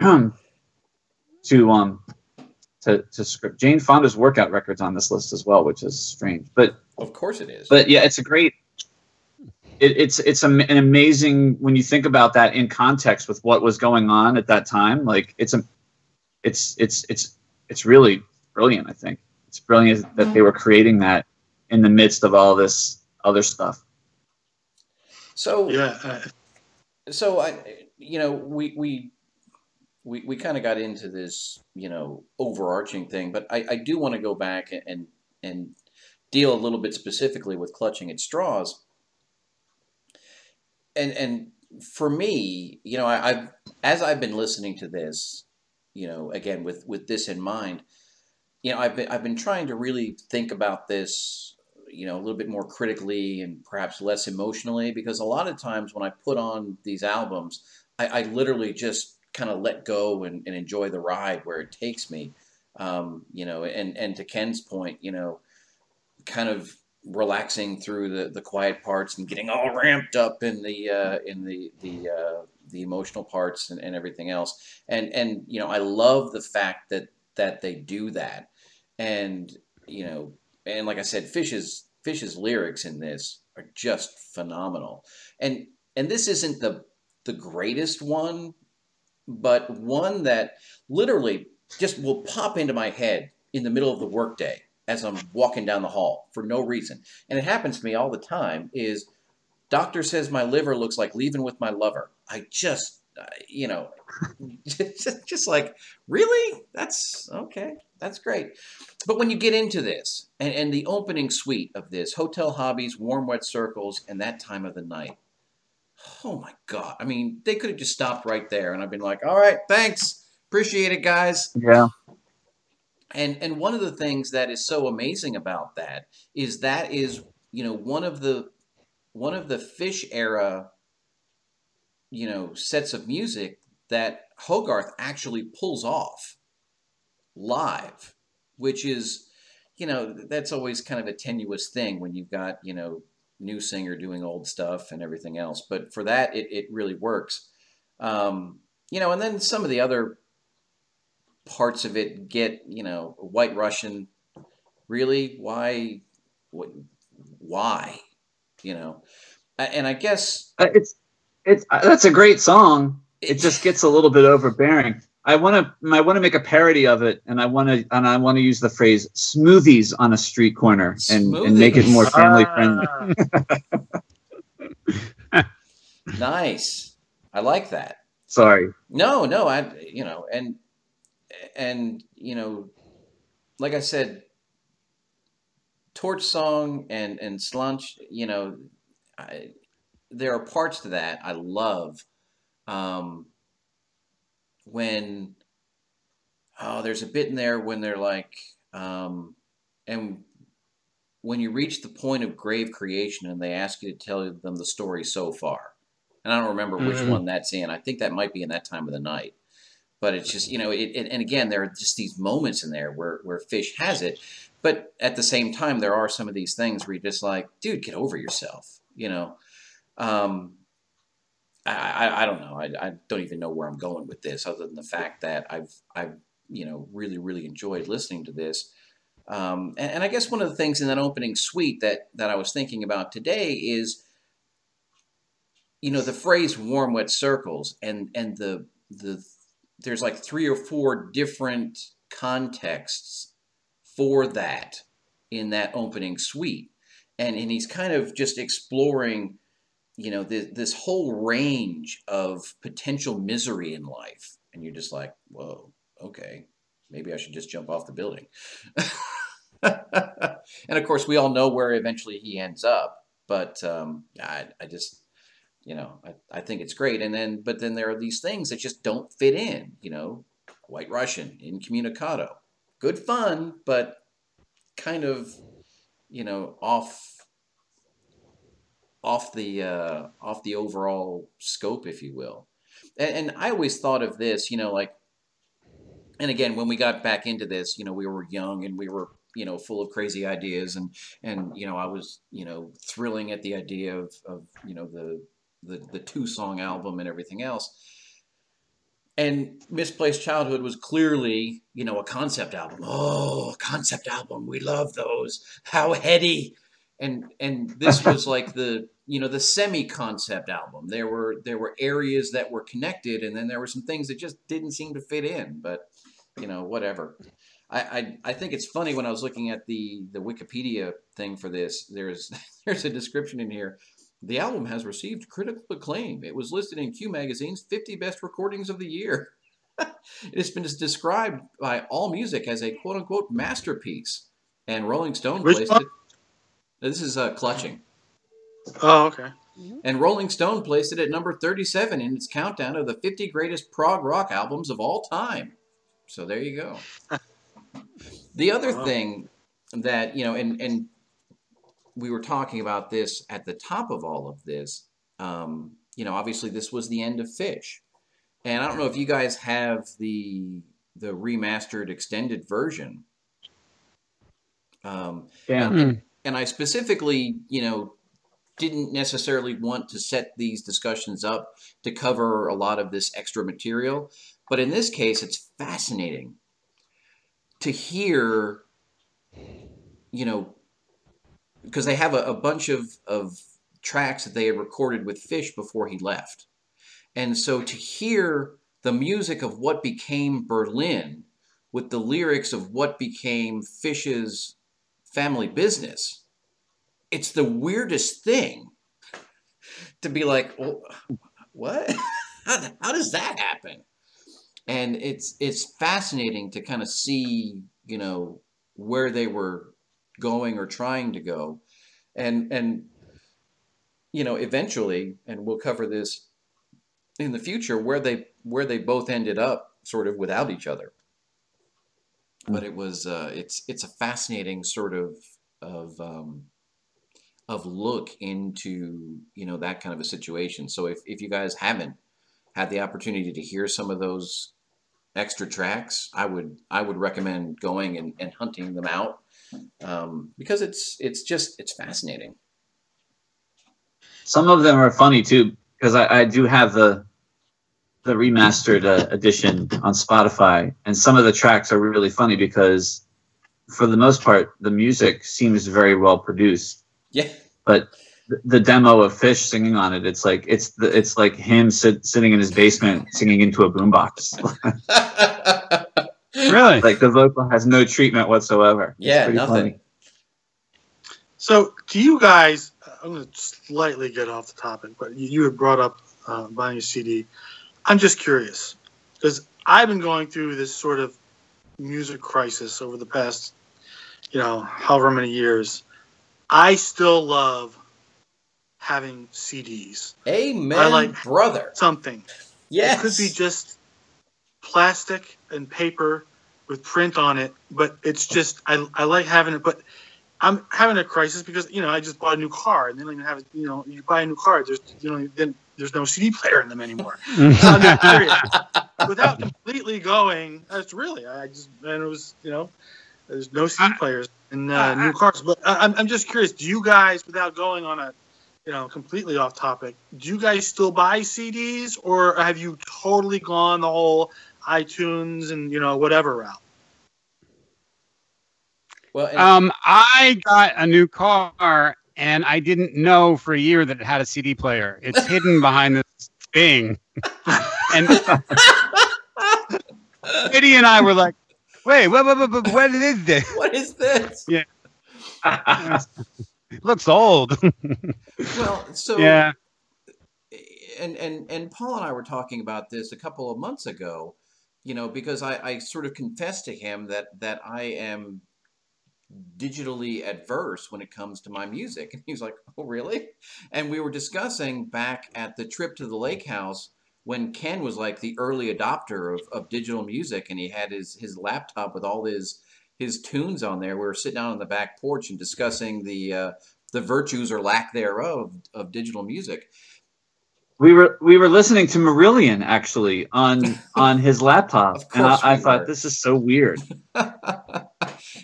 [CLEARS THROAT] to um to to script. Jane Fonda's workout records on this list as well, which is strange, but of course it is but yeah, it's a great. It, it's it's am- an amazing when you think about that in context with what was going on at that time. Like it's a, it's it's it's it's really brilliant. I think it's brilliant that they were creating that in the midst of all this other stuff. so Yeah. uh, so I, you know, we we we, we kind of got into this, you know, overarching thing, but I, I do want to go back and and deal a little bit specifically with clutching at straws. And and for me, you know, I, I've as I've been listening to this, you know, again with with this in mind, you know, I've been I've been trying to really think about this you know a little bit more critically and perhaps less emotionally because a lot of times when I put on these albums, I, I literally just kind of let go and, and enjoy the ride where it takes me. Um, you know, and and to Ken's point, you know, kind of relaxing through the, the quiet parts and getting all ramped up in the uh, in the the uh, the emotional parts and, and everything else. And and you know, I love the fact that that they do that. And you know, and like I said, Fish's Fish's lyrics in this are just phenomenal. And and this isn't the the greatest one, but one that literally just will pop into my head in the middle of the workday as I'm walking down the hall for no reason. And it happens to me all the time is doctor says my liver looks like leaving with my lover. I just you know [LAUGHS] just, just like really that's okay that's great but when you get into this and, and the opening suite of this hotel hobbies warm wet circles and that time of the night oh my god. I mean they could have just stopped right there and i've been like all right thanks. Appreciate it guys. Yeah. and and one of the things that is so amazing about that is that is you know one of the one of the fish era you know sets of music that Hogarth actually pulls off live which is you know, that's always kind of a tenuous thing when you've got, you know, new singer doing old stuff and everything else. But for that, it, it really works. Um, you know, and then some of the other parts of it get, you know, White Russian. Really, why? What, why? You know, and I guess Uh, It's it's uh, that's a great song. It just gets a little bit overbearing. I want to I want to make a parody of it, and I want to and I want to use the phrase "smoothies on a street corner" and, and make it more family friendly. Ah. [LAUGHS] nice. I like that. Sorry. No, no, I you know, and and you know, like I said, Torch Song and and Slunch, you know, I, there are parts to that I love. Um, when oh, there's a bit in there when they're like, um, and when you reach the point of grave creation and they ask you to tell them the story so far. And I don't remember which Mhm. one that's in. I think that might be in that time of the night. But it's just, you know, it, it, and again, there are just these moments in there where, where Fish has it. But at the same time, there are some of these things where you're just like, dude, get over yourself, you know? Um, I, I, don't know. I, I don't even know where I'm going with this, other than the fact that I've I've you know really really enjoyed listening to this. Um, and, and I guess one of the things in that opening suite that that I was thinking about today is, you know, the phrase "warm wet circles" and and the the there's like three or four different contexts for that in that opening suite, and and he's kind of just exploring you know this, this whole range of potential misery in life. And you're just like whoa okay maybe i should just jump off the building. [LAUGHS] And of course we all know where eventually he ends up but um, I, I just you know I, I think it's great. And then but then there are these things that just don't fit in you know white russian incommunicado. Good fun but kind of you know off off the uh, off the overall scope, if you will. And, and I always thought of this, you know, like, and again, when we got back into this, you know, we were young and we were, you know, full of crazy ideas, and and you know, I was, you know, thrilling at the idea of of you know the the the two song album and everything else. And Misplaced Childhood was clearly, you know, a concept album. Oh, concept album. We love those. How heady and and this [LAUGHS] was like the you know the semi concept album. There were there were areas that were connected and then there were some things that just didn't seem to fit in but you know whatever. I, I i think it's funny when i was looking at the the wikipedia thing for this there's [LAUGHS] there's a description in here. The album has received critical acclaim. It was listed in q magazine's 50 best recordings of the year. [LAUGHS] It has been described by all music as a quote unquote masterpiece and rolling stone Which placed one? it this is uh, clutching. Oh, okay. And Rolling Stone placed it at number 37 in its countdown of the 50 greatest prog rock albums of all time. So there you go. [LAUGHS] the other Wow. thing that, you know, and, and we were talking about this at the top of all of this, um, you know, obviously this was the end of Fish. And I don't know if you guys have the the remastered extended version. Um, Yeah. and, and I specifically, you know, didn't necessarily want to set these discussions up to cover a lot of this extra material, but in this case, it's fascinating to hear, you know, because they have a, a bunch of, of tracks that they had recorded with Fish before he left. And so to hear the music of what became Berlin with the lyrics of what became Fish's family business, it's the weirdest thing to be like, well, what? [LAUGHS] how, how does that happen? And it's it's fascinating to kind of see, you know, where they were going or trying to go, and and you know, eventually, and we'll cover this in the future, where they where they both ended up, sort of without each other. But it was uh, it's it's a fascinating sort of of um, of look into you know that kind of a situation. So if, if you guys haven't had the opportunity to hear some of those extra tracks, I would I would recommend going and, and hunting them out um, because it's it's just it's fascinating. Some of them are funny too because I, I do have the the remastered uh, edition on Spotify, and some of the tracks are really funny because, for the most part, the music seems very well produced. Yeah. But th- the demo of Fish singing on it, it's like it's the, it's like him sit, sitting in his basement singing into a boombox. [LAUGHS] Really? like the vocal has no treatment whatsoever. Yeah, pretty nothing. funny. So, do you guys? I'm going to slightly get off the topic, but you, you had brought up uh, buying a CD. I'm just curious because I've been going through this sort of music crisis over the past, you know, however many years. I still love having CDs. Amen, I like- brother. Something. Yes. It could be just plastic and paper with print on it, but it's just I, I like having it. But I'm having a crisis because you know I just bought a new car and then I have you know you buy a new car there's you know then there's no CD player in them anymore. So I'm just curious. Without completely going, that's really I just and it was you know there's no CD I- players in uh, I- new cars. But I, I'm I'm just curious. Do you guys without going on a you know, completely off topic. Do you guys still buy CDs, or have you totally gone the whole iTunes and you know whatever route? well, Um, I got a new car and I didn't know for a year that it had a CD player. It's hidden [LAUGHS] behind this thing. And Eddie and I were like, wait, what, what, what, what, is this? what is this? It [LAUGHS] looks old. Well, so yeah. and and and Paul and I were talking about this a couple of months ago, you know, because I, I sort of confessed to him that that I am digitally adverse when it comes to my music, and he's like, "Oh, really?" And we were discussing back at the trip to the lake house when Ken was like the early adopter of, of digital music, and he had his his laptop with all his his tunes on there. We were sitting down on the back porch and discussing the uh, the virtues or lack thereof of digital music. We were we were listening to Marillion actually on [LAUGHS] on his laptop, and I, I thought this is so weird. [LAUGHS]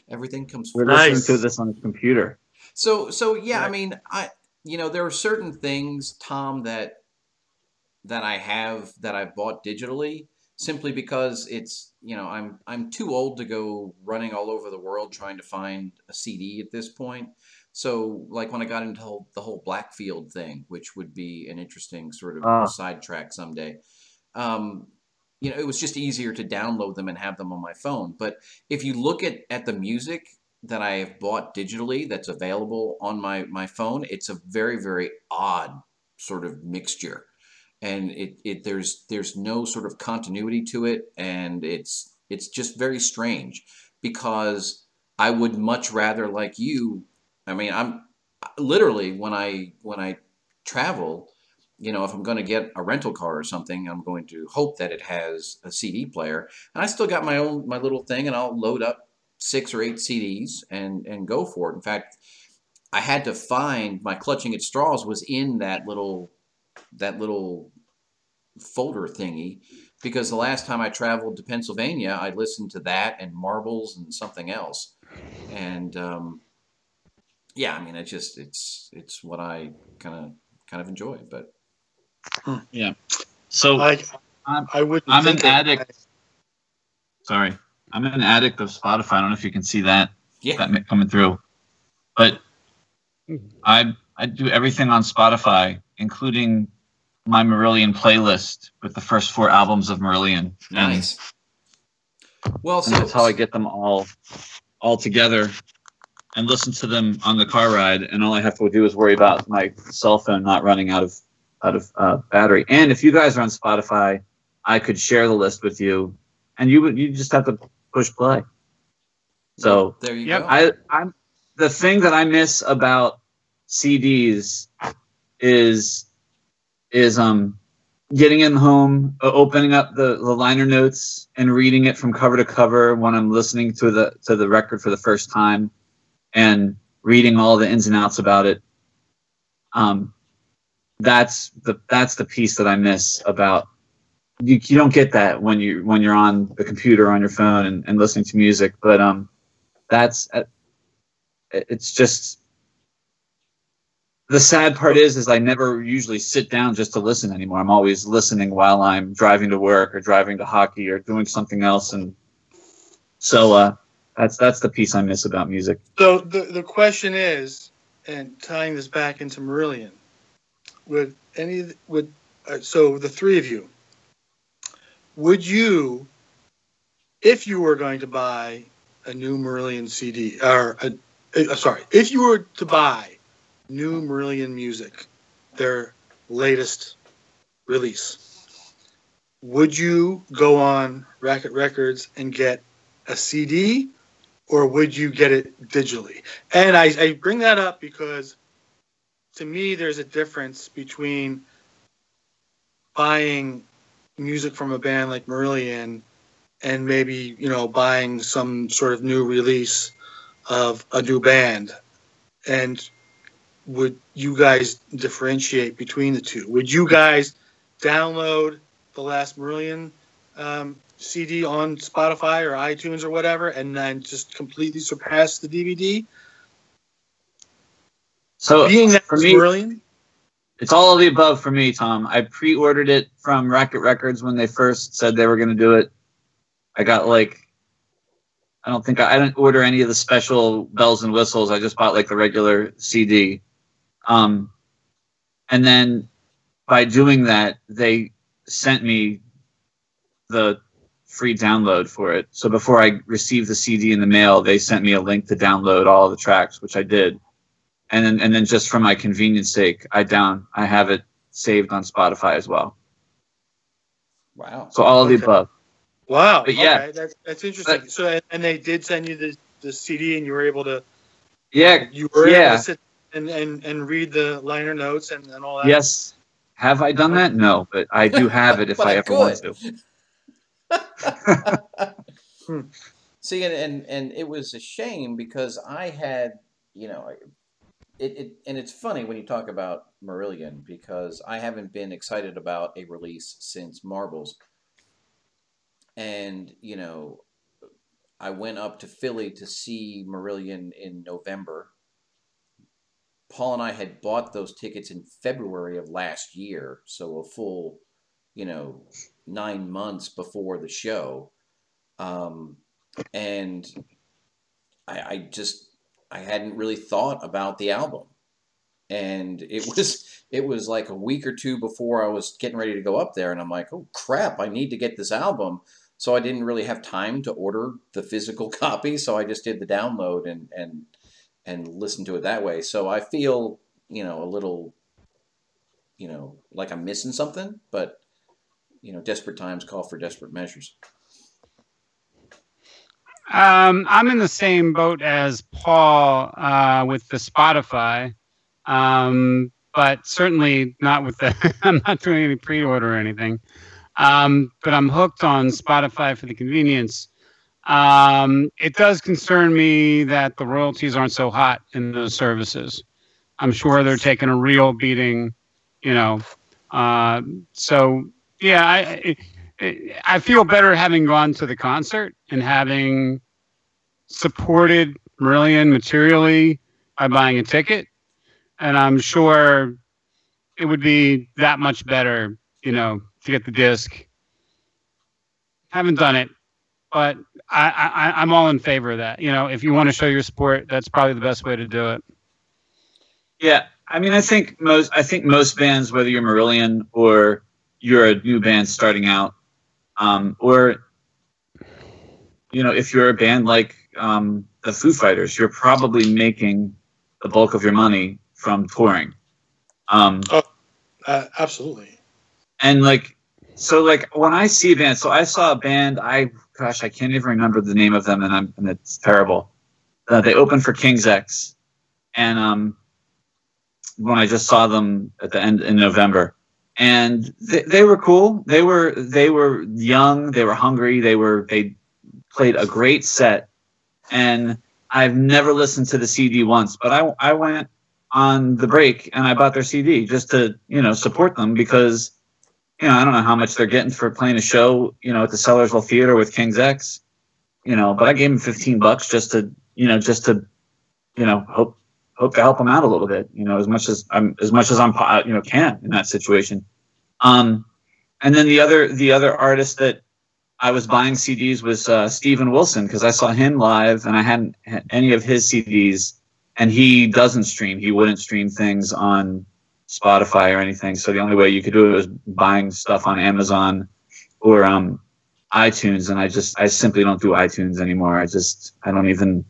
Everything comes We're. Nice. listening to this on his computer. So so yeah, I mean, I you know there are certain things, Tom, that that I have that I've bought digitally simply because it's you know I'm I'm too old to go running all over the world trying to find a CD at this point. So like when I got into the whole, the whole Blackfield thing, which would be an interesting sort of Ah. sidetrack someday. Um, you know, it was just easier to download them and have them on my phone. But if you look at, at the music that I have bought digitally that's available on my, my phone, it's a very, very odd sort of mixture. And it, it there's there's no sort of continuity to it and it's it's just very strange because I would much rather like you I mean I'm literally when I when I travel you know, if I'm going to get a rental car or something, I'm going to hope that it has a CD player. And I still got my own my little thing, and I'll load up six or eight CDs and and go for it. In fact, I had to find my clutching at straws was in that little that little folder thingy because the last time I traveled to Pennsylvania, I listened to that and Marbles and something else, and um, yeah, I mean, it just it's it's what I kind of kind of enjoy, but. So I I'm- I wouldn't. I'm an think that- addict. Sorry, I'm an addict of Spotify. I don't know if you can see that Yeah. that coming through, but mm-hmm. I I do everything on Spotify, including my Marillion playlist with the first four albums of Marillion. And- Nice. Well, so that's how I get them all all together and listen to them on the car ride. And all I have to do is worry about my cell phone not running out of out of uh, battery. And if you guys are on Spotify, I could share the list with you, and you would you just have to push play. So there you Yep. go. I I'm the thing that I miss about CDs is is um getting in home, uh, opening up the, the liner notes and reading it from cover to cover when I'm listening to the to the record for the first time, and reading all the ins and outs about it. Um, that's the that's the piece that I miss about. You, you don't get that when you when you're on the computer on your phone and, and listening to music, but um, that's uh, it's just the sad part is is I never usually sit down just to listen anymore. I'm always listening while I'm driving to work or driving to hockey or doing something else and so uh that's that's the piece I miss about music. So the the question is, and tying this back into Marillion, would any would uh, so the three of you, would you, if you were going to buy a new Marillion CD or a, uh, sorry, if you were to buy new Marillion music, their latest release, would you go on Racket Records and get a CD or would you get it digitally? And I, I bring that up because to me, there's a difference between buying music from a band like Marillion and maybe, you know, buying some sort of new release of a new band. And would you guys differentiate between the two? Would you guys download the last Marillion um, CD on Spotify or iTunes or whatever, and then just completely surpass the DVD. So Being that for it's me- brilliant, It's all of the above for me, Tom. I pre-ordered it from Racket Records when they first said they were going to do it. I got like, I don't think I, I didn't order any of the special bells and whistles. I just bought like the regular CD. Um, and then by doing that, they sent me the free download for it. So before I received the CD in the mail, they sent me a link to download all the tracks, which I did and then and then just for my convenience sake, I down I have it saved on Spotify as well. Wow. So all of the Okay. above. wow, But yeah. okay, that's that's interesting. so, and they did send you the, the CD, and you were able to Yeah. you were able Yeah. to sit and, and, and read the liner notes and, and all that. Yes. Have I done that? No, but I do have it [LAUGHS] if I I ever want to. Hmm. [LAUGHS] [LAUGHS] See, and, and and it was a shame because I had, you know, it, it and it's funny when you talk about Marillion because I haven't been excited about a release since Marbles, and you know, I went up to Philly to see Marillion in November. Paul and I had bought those tickets in February of last year, so a full, you know, nine months before the show. Um, and I, I just I hadn't really thought about the album, and it [LAUGHS] was it was like a week or two before I was getting ready to go up there, and I'm like, oh crap, I need to get this album. So I didn't really have time to order the physical [LAUGHS] copy, so I just did the download and and and listened to it that way. So I feel you know a little you know like I'm missing something, but you know desperate times call for desperate measures. Um, I'm in the same boat as Paul uh, with the Spotify, um, but certainly not with the. [LAUGHS] I'm not doing any pre-order or anything, um, but I'm hooked on Spotify for the convenience. Um, it does concern me that the royalties aren't so hot in those services. I'm sure they're taking a real beating, you know. Uh, so yeah, I, I feel better having gone to the concert and having supported Marillion materially by buying a ticket, and I'm sure it would be that much better, you know, to get the disc. Haven't done it, but I, I I'm all in favor of that. You know, if you want to show your support, that's probably the best way to do it. Yeah. I mean I think most I think most bands, whether you're Marillion or you're a new band starting out, um, or you know, if you're a band like um, the Foo Fighters, you're probably making the bulk of your money from touring. Um, Uh, absolutely. and like so like when i see a band so i saw a band i gosh i can't even remember the name of them and i'm and it's terrible uh, they opened for king's x and um when i just saw them at the end in november and they, they were cool. They were they were young. They were hungry. They were they played a great set. And i've never listened to the cd once but i i went on the break and I bought their CD just to, you know, support them because, you know, I don't know how much they're getting for playing a show, you know, at the Sellersville Theater with King's X, you know, but I gave them 15 bucks just to, you know, just to you know, hope hope to help them out a little bit. You know, as much as I'm as much as I'm you know can in that situation. Um, and then the other the other artist that I was buying CDs was uh, Steven Wilson because I saw him live and I hadn't had any of his CDs, and he doesn't stream. He wouldn't stream things on Spotify or anything. So the only way you could do it was buying stuff on Amazon or um, iTunes. And I just I simply don't do iTunes anymore. I just I don't even.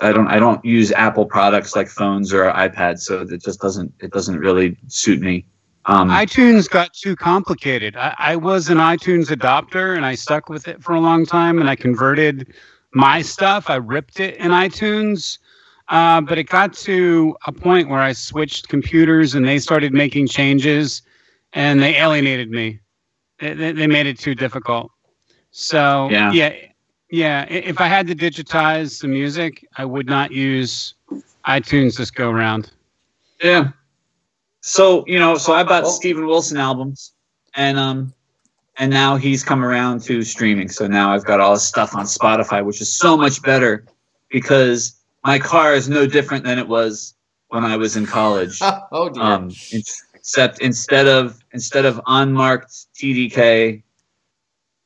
I don't I don't use Apple products like phones or iPads, so it just doesn't it doesn't really suit me. Um, iTunes got too complicated. I, I, was an iTunes adopter and I stuck with it for a long time and I converted my stuff. I ripped it in iTunes. Uh, but it got to a point where I switched computers and they started making changes and they alienated me. They, they made it too difficult. So, yeah. yeah. Yeah. If I had to digitize the music, I would not use iTunes this go around. Yeah. So you know, so I bought Steven Wilson albums, and um, and now he's come around to streaming. So now I've got all his stuff on Spotify, which is so much better because my car is no different than it was when I was in college. [LAUGHS] oh dear. Um, except instead of instead of unmarked TDK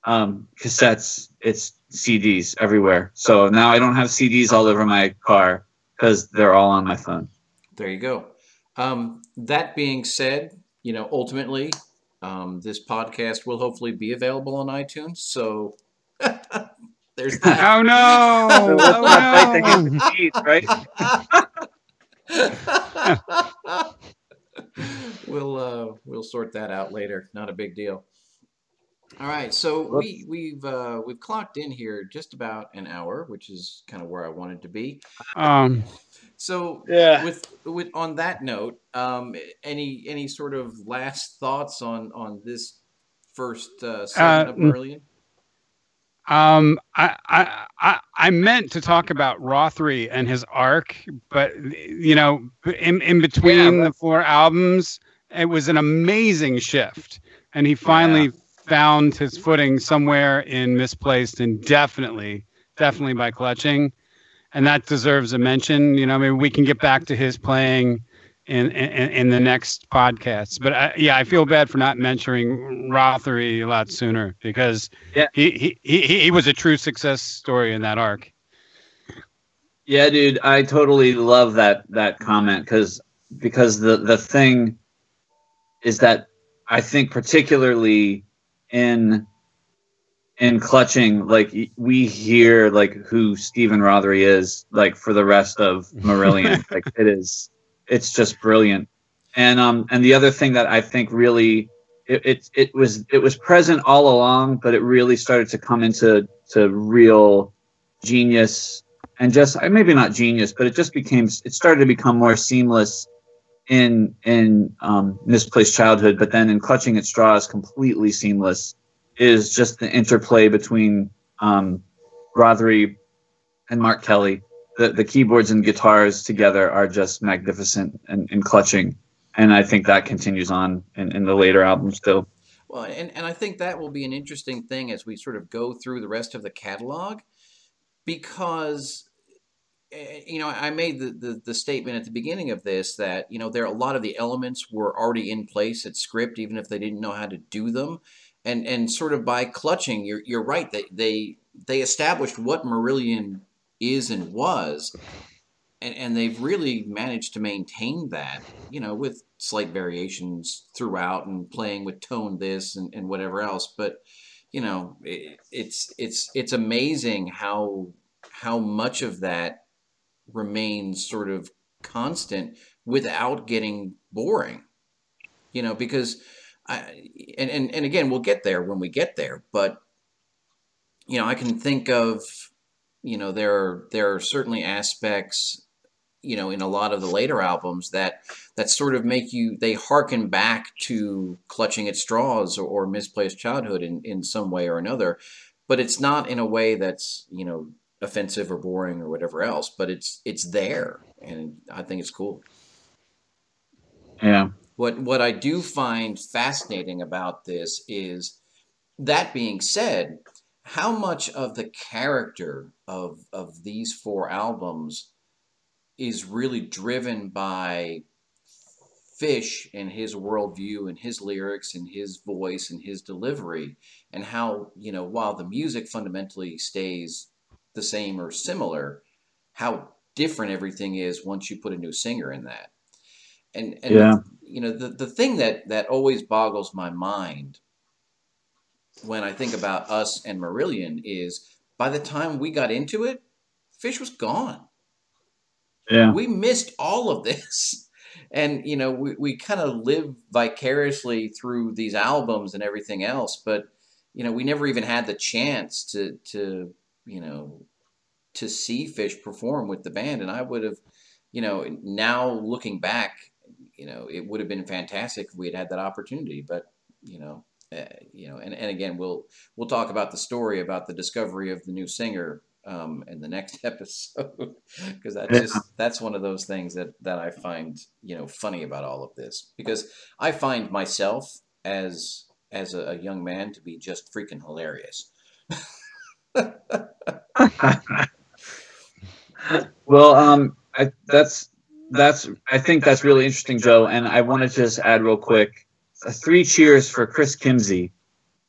um, cassettes, it's CDs everywhere. So now I don't have CDs all over my car because they're all on my phone. There you go. Um, that being said, you know, ultimately, um, this podcast will hopefully be available on iTunes. So [LAUGHS] there's that. Oh no! oh, no. Teeth, right? [LAUGHS] we'll uh, we'll sort that out later. Not a big deal. All right, so we we've uh, we've clocked in here just about an hour, which is kind of where I wanted to be. Um, so yeah, with with on that note, um, any any sort of last thoughts on on this first uh, segment uh, of Marillion? Um, I, I I I meant to talk about Rothery and his arc, but you know, in in between yeah, the four albums, it was an amazing shift, and he finally yeah. Found his footing somewhere in misplaced, and definitely, definitely by clutching and that deserves a mention. You know, I mean, we can get back to his playing in in, in the next podcast. But I, yeah, I feel bad for not mentioning Rothery a lot sooner because yeah. he, he he he was a true success story in that arc. Yeah, dude, I totally love that that comment because because the the thing is that I think particularly in in clutching like we hear like who Stephen Rothery is like for the rest of [LAUGHS] Marillion. like it is it's just brilliant. And um and the other thing that I think really it, it it was it was present all along, but it really started to come into to real genius and just maybe not genius, but it just became it started to become more seamless in in um, misplaced childhood, but then in clutching at straws, completely seamless is just the interplay between um, Rothery and Mark Kelly. The, the keyboards and guitars together are just magnificent and, and clutching. And I think that continues on in, in the later albums still. Well, and, and I think that will be an interesting thing as we sort of go through the rest of the catalog because Eh, you know i made the, the, the, statement at the beginning of this that you know there a lot of the elements were already in place at script even if they didn't know how to do them and and sort of by clutching, you're you're right. They they they established what Marillion is and was, and and they've really managed to maintain that. You know, with slight variations throughout and playing with tone this and, and whatever else. But you know, it, it's it's it's amazing how how much of that remains sort of constant without getting boring. You know, because I, and, and, and again, we'll get there when we get there, but, you know, I can think of, you know, there are, there are certainly aspects, you know, in a lot of the later albums that, that sort of make you, they harken back to clutching at straws or, or misplaced childhood in, in some way or another, but it's not in a way that's, you know, offensive or boring or whatever else, but it's, it's there. And I think it's cool. Yeah. What what I do find fascinating about this is that being said, how much of the character of of these four albums is really driven by Fish and his worldview and his lyrics and his voice and his delivery, and how, you know, while the music fundamentally stays the same or similar, how different everything is once you put a new singer in that. And, and Yeah. you know, the, the thing that, that always boggles my mind when I think about us and Marillion is by the time we got into it, Fish was gone Yeah. we missed all of this [LAUGHS] and you know we, we kind of live vicariously through these albums and everything else but you know we never even had the chance to to you know to see fish perform with the band. And i would have you know now looking back you know it would have been fantastic if we had had that opportunity. But you know uh, you know and, and again we'll we'll talk about the story about the discovery of the new singer um, in the [LAUGHS] next episode because just that's one of those things that that I find you know funny about all of this. Because I find myself as as a, a young man to be just freaking hilarious. [LAUGHS] well, um, I, that's that's I think that's really interesting, Joe. And I want to just add real quick, uh, three cheers for Chris Kimsey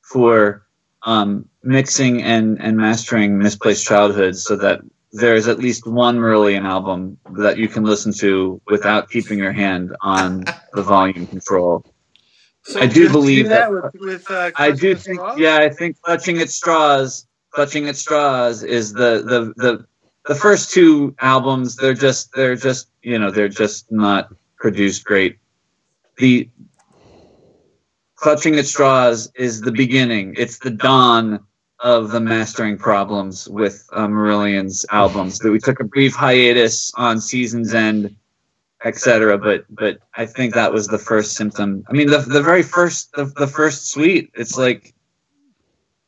for um, mixing and and mastering Misplaced Childhood, so that there is at least one Marillion album that you can listen to without keeping your hand on the volume control. So I do believe see that. with, with uh, I do think, Straws? yeah, I think clutching at straws, clutching at straws is the the the the first two albums. They're just they're just you know they're just not produced great. The clutching at straws is the beginning. It's the dawn of the mastering problems with uh, Marillion's albums. That we took a brief hiatus on Seasons End etc. But but I think that was the first symptom. I mean, the the very first the, the first suite. It's like,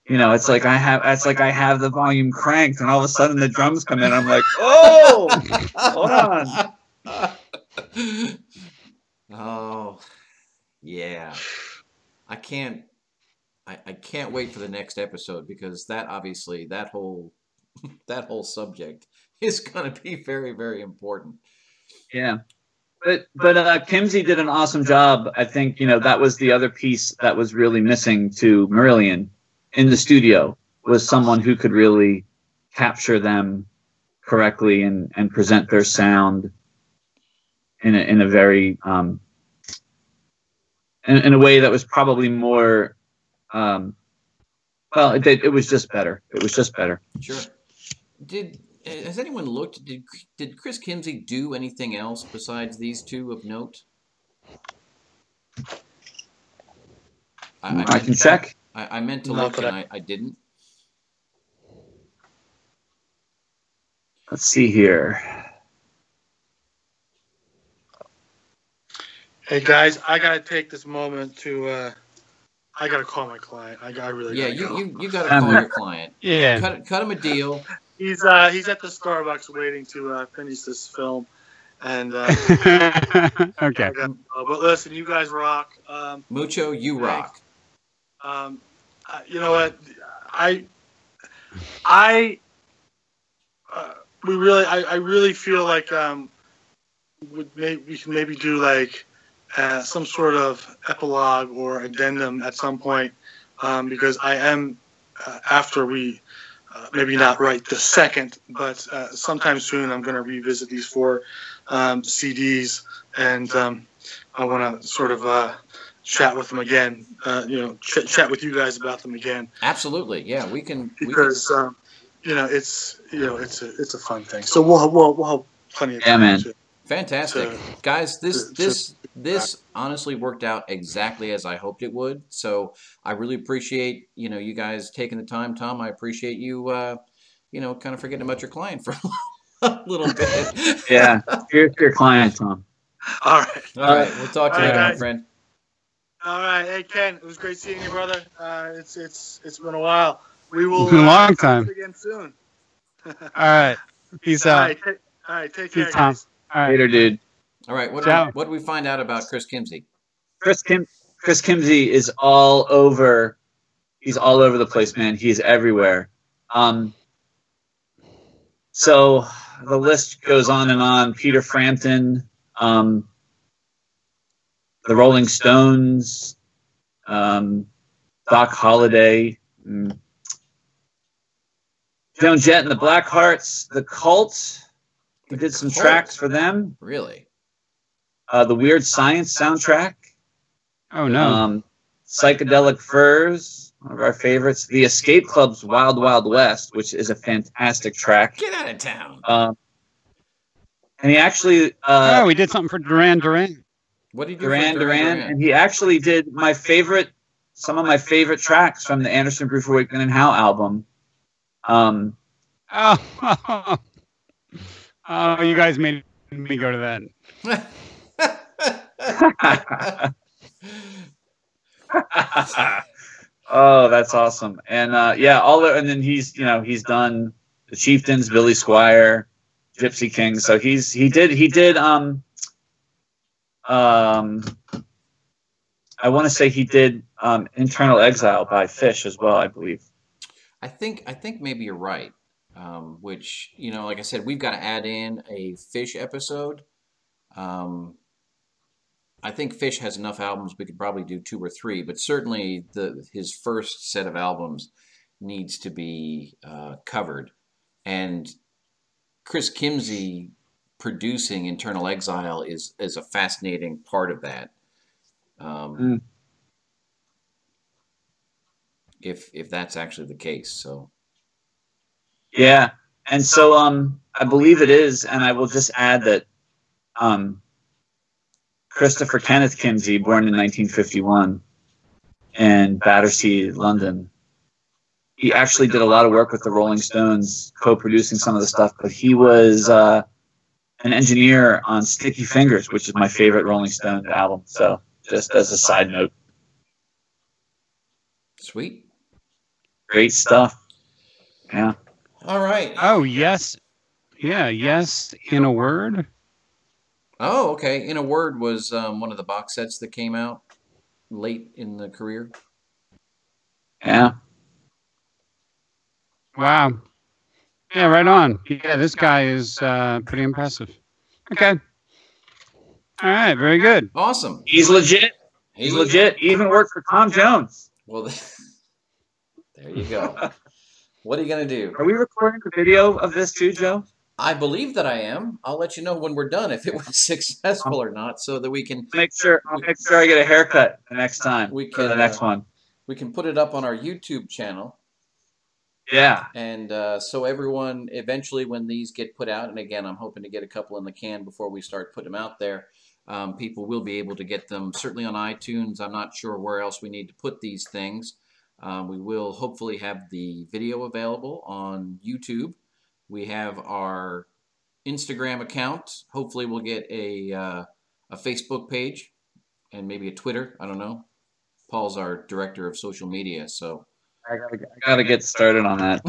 you know, it's like I have it's like I have the volume cranked, and all of a sudden the drums come in. I'm like, [LAUGHS] oh, hold on. [LAUGHS] oh, yeah. I can't. I, I can't wait for the next episode because that obviously that whole [LAUGHS] that whole subject is going to be very very important. Yeah. But but uh, Kimsey did an awesome job. I think you know that was the other piece that was really missing to Marillion in the studio was someone who could really capture them correctly and, and present their sound in a, in a very um, in, in a way that was probably more um, well it, it was just better it was just better Sure. Did has anyone looked? Did did Chris Kimsey do anything else besides these two of note? I, I, meant- can check I, I meant to Not look that and I- I, I didn't. let's see here Hey guys, I gotta take this moment to. Uh, I gotta call my client. I, I really. Yeah, gotta you go. you, you got to Um, call your client. [LAUGHS] Yeah. Cut cut him a deal. He's uh he's at the Starbucks waiting to uh, finish this film, and uh, [LAUGHS] okay. Gotta go. but listen, you guys rock. Um, Mucho, you rock. Um, uh, you know what? I I uh, we really I, I really feel like um would maybe we can maybe do like uh, some sort of epilogue or addendum at some point um, because I am uh, after we uh, maybe not right this second but uh, sometime soon I'm going to revisit these four um, CDs and um, I want to sort of uh, chat with them again uh, you know ch- chat with you guys about them again Absolutely. Yeah, we can. We can because um, you know it's you know it's a it's a fun thing. So we'll we'll, we'll have plenty of Yeah, time man. to- Fantastic, to- guys. This to- this this honestly worked out exactly as I hoped it would. So I really appreciate you know you guys taking the time, Tom. I appreciate you uh, you know kind of forgetting about your client for [LAUGHS] a little bit. yeah here's your client tom All right, All right, we'll talk to you All later, my right. friend. All right. Hey Ken, it was great seeing you, brother. Uh, it's it's it's been a while. We will It's been a uh, long talk time. again soon. [LAUGHS] All right. Peace all out. right, ta- all right. Take care, Peace, Tom. guys. All right. later dude All right, what Ciao. what did we find out about Chris Kimsey? Chris Kim Chris Kimsey is all over he's all over the place, man. He's everywhere. Um, so the list goes on and on. Peter Frampton, um, the Rolling Stones, um, Doc Holliday, mm, Joan Jett and the Blackhearts, the Cult. He did some tracks for them. Really? Uh, the Weird Science soundtrack. Oh no. Um, Psychedelic Furs, one of our favorites. The Escape Club's Wild Wild West, which is a fantastic track. Get out of town. Um, and he actually uh, oh, we did something for Duran Duran. What did you do? Duran Duran, and he actually did my favorite, some of my favorite tracks from the Anderson Bruford Wakeman and Howe album. Um, Oh, [LAUGHS] oh, you guys made me go to that. [LAUGHS] oh, that's awesome. And uh, yeah, all the, and then he's you know he's done the Chieftains, Billy Squier, Gypsy King. So he's he did he did um um I want to say he did um Internal Exile by Fish as well, I believe. I think I think maybe you're right. Um, which you know, like I said, we've got to add in a Fish episode. Um, I think Fish has enough albums. We could probably do two or three, but certainly the his first set of albums needs to be uh, covered. And Chris Kimsey producing Internal Exile is is a fascinating part of that. Um, Mm. If if that's actually the case, so. Yeah. And so um I believe it is, and I will just add that um Christopher Kenneth Kimsey, born in 1951 in Battersea, London. He actually did a lot of work with the Rolling Stones, co-producing some of the stuff, but he was uh, an engineer on Sticky Fingers, which is my favorite Rolling Stones album. So, just as a side note, Sweet. great stuff. Yeah. All right. Oh yes, yeah, yes. In a word. Oh, okay. In a Word was um, one of the box sets that came out late in the career. Yeah. Wow. Yeah, right on. Yeah, this guy is uh, pretty impressive. Okay. All right, very good. Awesome. He's legit. He's legit. He even worked for Tom Jones. Well, [LAUGHS] there you go. What are you gonna do? Are we recording the video of this too, Joe? I believe that I am. I'll let you know when we're done if it was [LAUGHS] successful or not, so that we can Make sure I'll make sure I get a haircut the next time. We for the can, next uh, one. we can put it up on our YouTube channel. Yeah. And uh, so everyone, eventually, when these get put out, and again, I'm hoping to get a couple in the can before we start putting them out there. Um, people will be able to get them certainly on iTunes. I'm not sure where else we need to put these things. Um, we will hopefully have the video available on YouTube. We have our Instagram account. Hopefully, we'll get a uh, a Facebook page and maybe a Twitter. I don't know. Paul's our director of social media, so. I gotta, get- I gotta get started on that.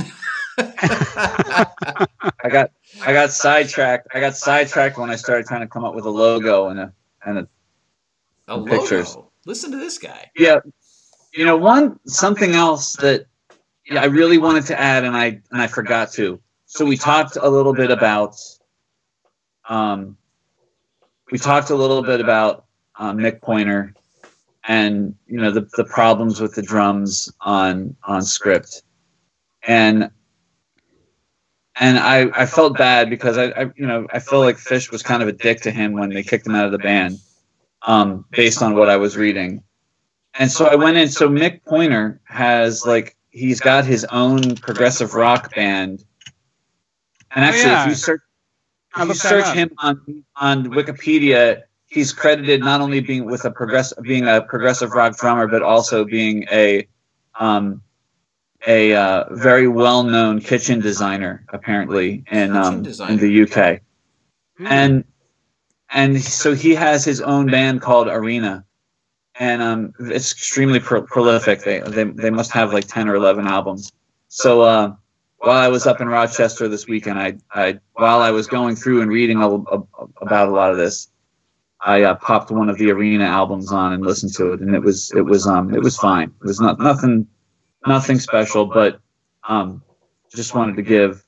[LAUGHS] I got I got sidetracked. I got sidetracked when I started trying to come up with a logo and a and a A logo. Pictures. Listen to this guy. yeah. You know, one something else that yeah, I really wanted to add and I and I forgot to. So we talked a little bit about um we talked a little bit about um, Mick Pointer and you know the the problems with the drums on on script. And and I, I felt bad because I, I you know I feel like Fish was kind of a dick to him when they kicked him out of the band, um, based on what I was reading, and so I went in. So Mick Pointer has like he's got his own progressive rock band, and Oh, actually yeah. if you search if you search him on on Wikipedia, he's credited not only being with a progressive being a progressive rock drummer, but also being a um, a uh, very well known kitchen designer apparently in um, in the UK, Hmm. and and so he has his own band called Arena, and um, it's extremely pro- prolific. They, they they must have like ten or eleven albums. So uh, while I was up in Rochester this weekend, I I while I was going through and reading a, a, about a lot of this, I uh, popped one of the Arena albums on and listened to it, and it was it was um it was fine. It was not nothing nothing special, but um, just wanted to give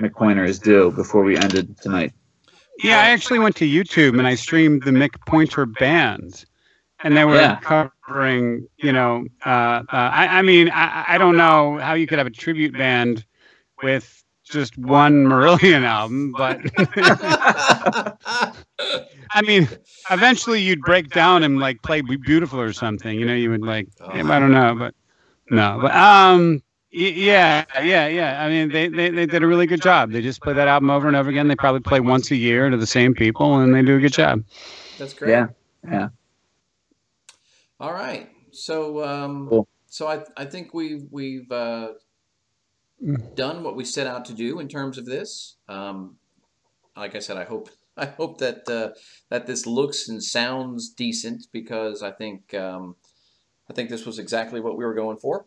Mick Pointer his due before we ended tonight. Yeah, I actually went to YouTube and I streamed the Mick Pointer band, and they were Yeah. covering, you know, uh, uh, I, I mean, I, I don't know how you could have a tribute band with just one Marillion album, but [LAUGHS] I mean, eventually you'd break down and like play Be Beautiful or something, you know, you would like, I don't know, but no, but um. Yeah, yeah, yeah. I mean, they, they, they did a really good job. They just play that album over and over again. They probably play once a year to the same people, and they do a good job. That's great. Yeah, yeah. All right. So, um, Cool. so I, I think we've we've uh, done what we set out to do in terms of this. Um, like I said, I hope [LAUGHS] I hope that uh, that this looks and sounds decent because I think um, I think this was exactly what we were going for.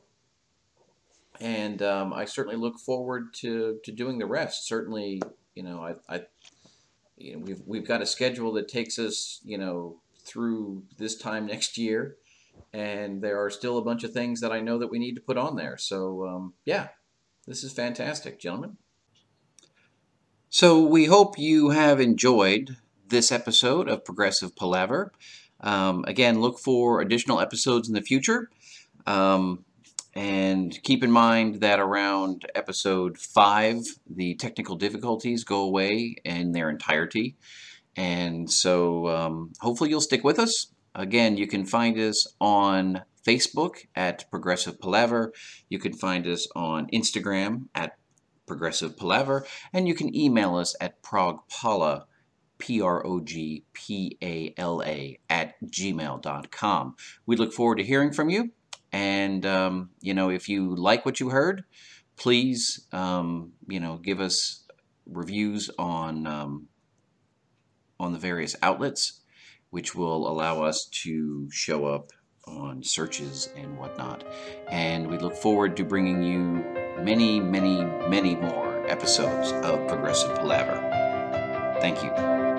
And um, I certainly look forward to, to doing the rest. Certainly, you know, I, I you know, we've we've got a schedule that takes us, you know, through this time next year, and there are still a bunch of things that I know that we need to put on there. So um, yeah, this is fantastic, gentlemen. So we hope you have enjoyed this episode of Progressive Palaver. Um, again, look for additional episodes in the future. Um, and keep in mind that around episode five, the technical difficulties go away in their entirety. And so um, hopefully you'll stick with us. Again, you can find us on Facebook at Progressive Palaver. You can find us on Instagram at Progressive Palaver. And you can email us at progpala, P R O G P A L A, at gmail.com. We look forward to hearing from you. And, um, you know, if you like what you heard, please, um, you know, give us reviews on, um, on the various outlets, which will allow us to show up on searches and whatnot. And we look forward to bringing you many, many, many more episodes of Progressive Palaver. Thank you.